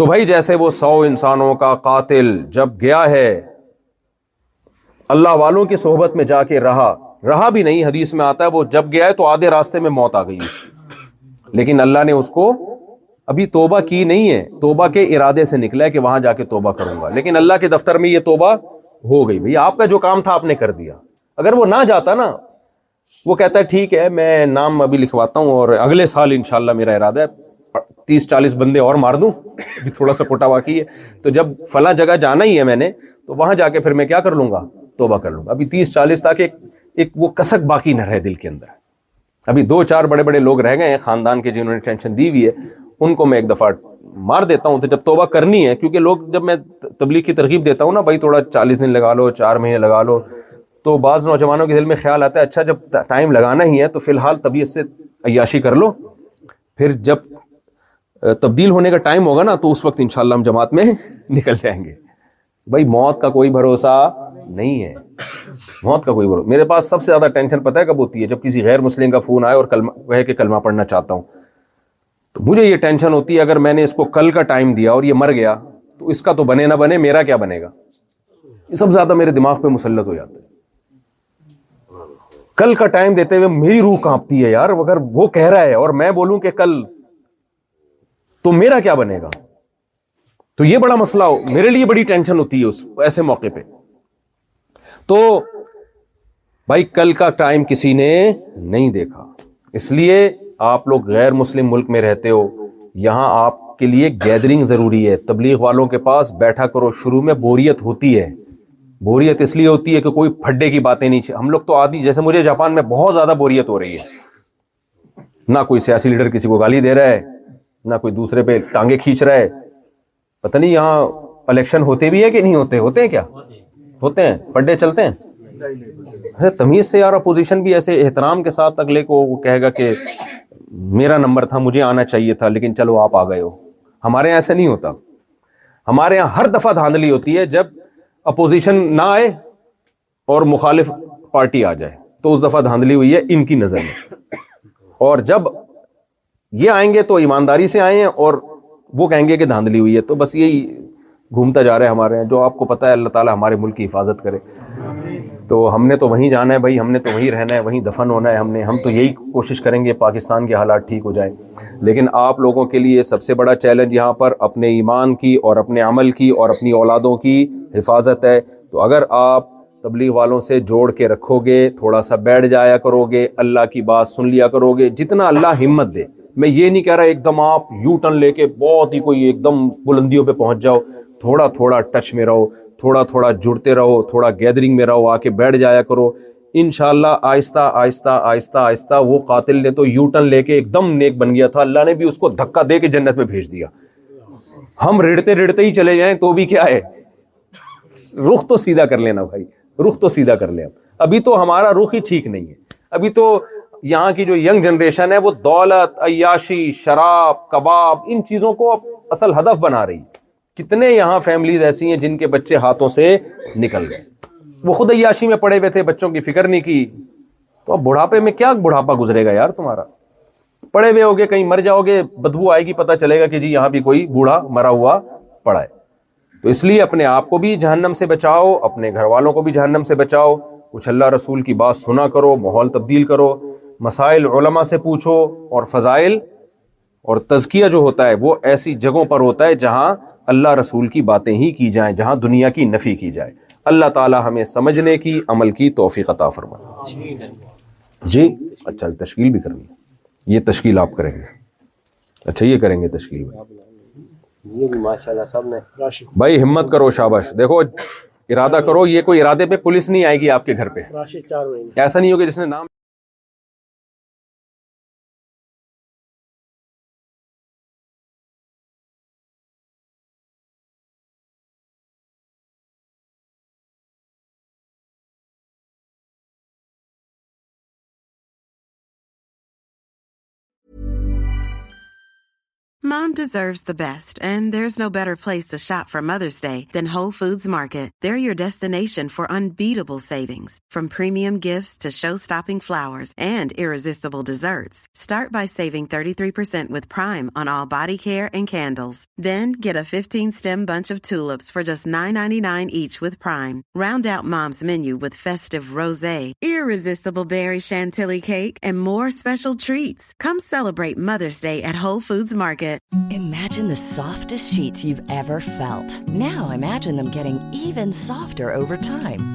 تو بھائی جیسے وہ سو انسانوں کا قاتل جب گیا ہے اللہ والوں کی صحبت میں جا کے رہا رہا بھی نہیں حدیث میں آتا ہے وہ جب گیا ہے تو آدھے راستے میں موت آ گئی اس کی لیکن اللہ نے اس کو ابھی توبہ کی نہیں ہے توبہ کے ارادے سے نکلا ہے کہ وہاں جا کے توبہ کروں گا لیکن اللہ کے دفتر میں یہ توبہ ہو گئی آپ کا جو کام تھا آپ نے کر دیا اگر وہ نہ جاتا نا وہ کہتا ہے ٹھیک ہے میں نام ابھی لکھواتا ہوں اور اگلے سال انشاءاللہ میرا ارادہ ہے تیس چالیس بندے اور مار دوں تھوڑا سا پوٹا واقعی ہے تو جب فلاں جگہ جانا ہی ہے میں نے تو وہاں جا کے پھر میں کیا کر لوں گا توبہ کر لوں گا ابھی تیس چالیس تاکہ ایک وہ کسک باقی نہ رہے دل کے اندر ابھی دو چار بڑے بڑے لوگ رہ گئے ہیں خاندان کے جنہوں نے ٹینشن دی ہوئی ہے ان کو میں ایک دفعہ مار دیتا ہوں تو جب توبہ کرنی ہے کیونکہ لوگ جب میں تبلیغ کی ترغیب دیتا ہوں نا بھائی تھوڑا چالیس دن لگا لو چار مہینے لگا لو تو بعض نوجوانوں کے دل میں خیال آتا ہے اچھا جب ٹائم لگانا ہی ہے تو فی الحال طبیعت سے عیاشی کر لو پھر جب تبدیل ہونے کا ٹائم ہوگا نا تو اس وقت انشاءاللہ ہم جماعت میں نکل جائیں گے بھائی موت کا کوئی بھروسہ نہیں ہے موت کا کوئی بھروسہ میرے پاس سب سے زیادہ ٹینشن پتہ ہے کب ہوتی ہے جب کسی غیر مسلم کا فون آئے اور کلمہ کلمہ کہے کہ پڑھنا چاہتا ہوں تو مجھے یہ ٹینشن ہوتی ہے اگر میں نے اس کو کل کا ٹائم دیا اور یہ مر گیا تو اس کا تو بنے نہ بنے میرا کیا بنے گا یہ سب زیادہ میرے دماغ پہ مسلط ہو جاتا ہے کل کا ٹائم دیتے ہوئے میری روح کانپتی ہے یار اگر وہ کہہ رہا ہے اور میں بولوں کہ کل تو میرا کیا بنے گا تو یہ بڑا مسئلہ ہو میرے لیے بڑی ٹینشن ہوتی ہے اس ایسے موقع پہ تو بھائی کل کا ٹائم کسی نے نہیں دیکھا اس لیے آپ لوگ غیر مسلم ملک میں رہتے ہو یہاں آپ کے لیے گیدرنگ ضروری ہے تبلیغ والوں کے پاس بیٹھا کرو شروع میں بوریت ہوتی ہے بوریت اس لیے ہوتی ہے کہ کوئی پھڈے کی باتیں نہیں ہم لوگ تو آدمی جیسے مجھے جاپان میں بہت زیادہ بوریت ہو رہی ہے نہ کوئی سیاسی لیڈر کسی کو گالی دے رہا ہے نہ کوئی دوسرے پہ ٹانگے کھینچ رہا ہے پتہ نہیں یہاں الیکشن ہوتے بھی ہے کہ نہیں ہوتے ہوتے ہیں کیا ہوتے ہیں پڈے چلتے ہیں اچھا، تمیز سے یار اپوزیشن بھی ایسے احترام کے ساتھ اگلے کو وہ کہے گا کہ میرا نمبر تھا مجھے آنا چاہیے تھا لیکن چلو آپ آ گئے ہو ہمارے یہاں ایسے نہیں ہوتا ہمارے یہاں ہر دفعہ دھاندلی ہوتی ہے جب اپوزیشن نہ آئے اور مخالف پارٹی آ جائے تو اس دفعہ دھاندلی ہوئی ہے ان کی نظر میں اور جب یہ آئیں گے تو ایمانداری سے آئے ہیں اور وہ کہیں گے کہ دھاندلی ہوئی ہے تو بس یہی گھومتا جا رہا ہے ہمارے یہاں جو آپ کو پتہ ہے اللہ تعالیٰ ہمارے ملک کی حفاظت کرے تو ہم نے تو وہیں جانا ہے بھائی ہم نے تو وہیں رہنا ہے وہیں دفن ہونا ہے ہم نے ہم تو یہی کوشش کریں گے پاکستان کے حالات ٹھیک ہو جائیں لیکن آپ لوگوں کے لیے سب سے بڑا چیلنج یہاں پر اپنے ایمان کی اور اپنے عمل کی اور اپنی اولادوں کی حفاظت ہے تو اگر آپ تبلیغ والوں سے جوڑ کے رکھو گے تھوڑا سا بیٹھ جایا کرو گے اللہ کی بات سن لیا کرو گے جتنا اللہ ہمت دے میں یہ نہیں کہہ رہا ایک دم آپ یو ٹرن لے کے بہت ہی کوئی ایک دم بلندیوں پہ پہنچ جاؤ تھوڑا تھوڑا ٹچ میں رہو تھوڑا تھوڑا جڑتے رہو تھوڑا گیدرنگ میں رہو آ کے بیٹھ جایا کرو انشاءاللہ آہستہ آہستہ آہستہ آہستہ وہ قاتل نے تو یو ٹرن لے کے ایک دم نیک بن گیا تھا اللہ نے بھی اس کو دھکا دے کے جنت میں بھیج دیا ہم ریڑتے ریڑتے ہی چلے جائیں تو بھی کیا ہے رخ تو سیدھا کر لینا بھائی رخ تو سیدھا کر لیں ابھی تو ہمارا رخ ہی ٹھیک نہیں ہے ابھی تو یہاں کی جو ینگ جنریشن ہے وہ دولت عیاشی شراب کباب ان چیزوں کو اصل ہدف بنا رہی ہے کتنے یہاں فیملیز ایسی ہیں جن کے بچے ہاتھوں سے نکل گئے وہ خود عیاشی میں پڑے ہوئے تھے بچوں کی فکر نہیں کی تو اب بڑھاپے میں کیا بڑھاپا گزرے گا یار تمہارا پڑے ہوئے ہوگے کہیں مر جاؤ گے بدبو آئے گی پتہ چلے گا کہ جی یہاں بھی کوئی بوڑھا مرا ہوا پڑا ہے تو اس لیے اپنے آپ کو بھی جہنم سے بچاؤ اپنے گھر والوں کو بھی جہنم سے بچاؤ کچھ اللہ رسول کی بات سنا کرو ماحول تبدیل کرو مسائل علماء سے پوچھو اور فضائل اور تزکیہ جو ہوتا ہے وہ ایسی جگہوں پر ہوتا ہے جہاں اللہ رسول کی باتیں ہی کی جائیں جہاں دنیا کی نفی کی جائے اللہ تعالی ہمیں سمجھنے کی عمل کی توفیق عطا فرمائے جی اچھا تشکیل بھی کرنی ہے یہ تشکیل آپ کریں گے اچھا یہ کریں گے تشکیل بھی بھائی ہمت کرو شاباش دیکھو ارادہ کرو یہ کوئی ارادے پہ پولیس نہیں آئے گی آپ کے گھر پہ ایسا نہیں ہوگا جس نے نام best and there is no better place to shop mother's day then your destination for unbeatable saving with Prime on our candles then just nine each Ram you cake and more special Imagine the softest sheets you've ever felt. Now imagine them getting even softer over time.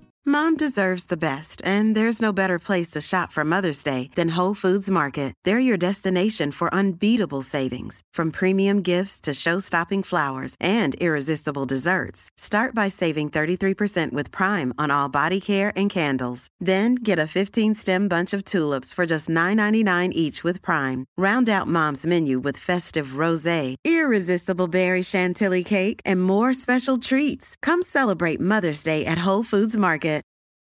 Mom deserves the best, and there's no better place to shop for Mother's Day than Whole Foods Market. They're your destination for unbeatable savings, from premium gifts to show-stopping flowers and irresistible desserts. Start by saving 33% with Prime on all body care and candles. Then get a 15-stem bunch of tulips for just $9.99 each with Prime. Round out Mom's menu with festive rosé, irresistible berry chantilly cake, and more special treats. Come celebrate Mother's Day at Whole Foods Market.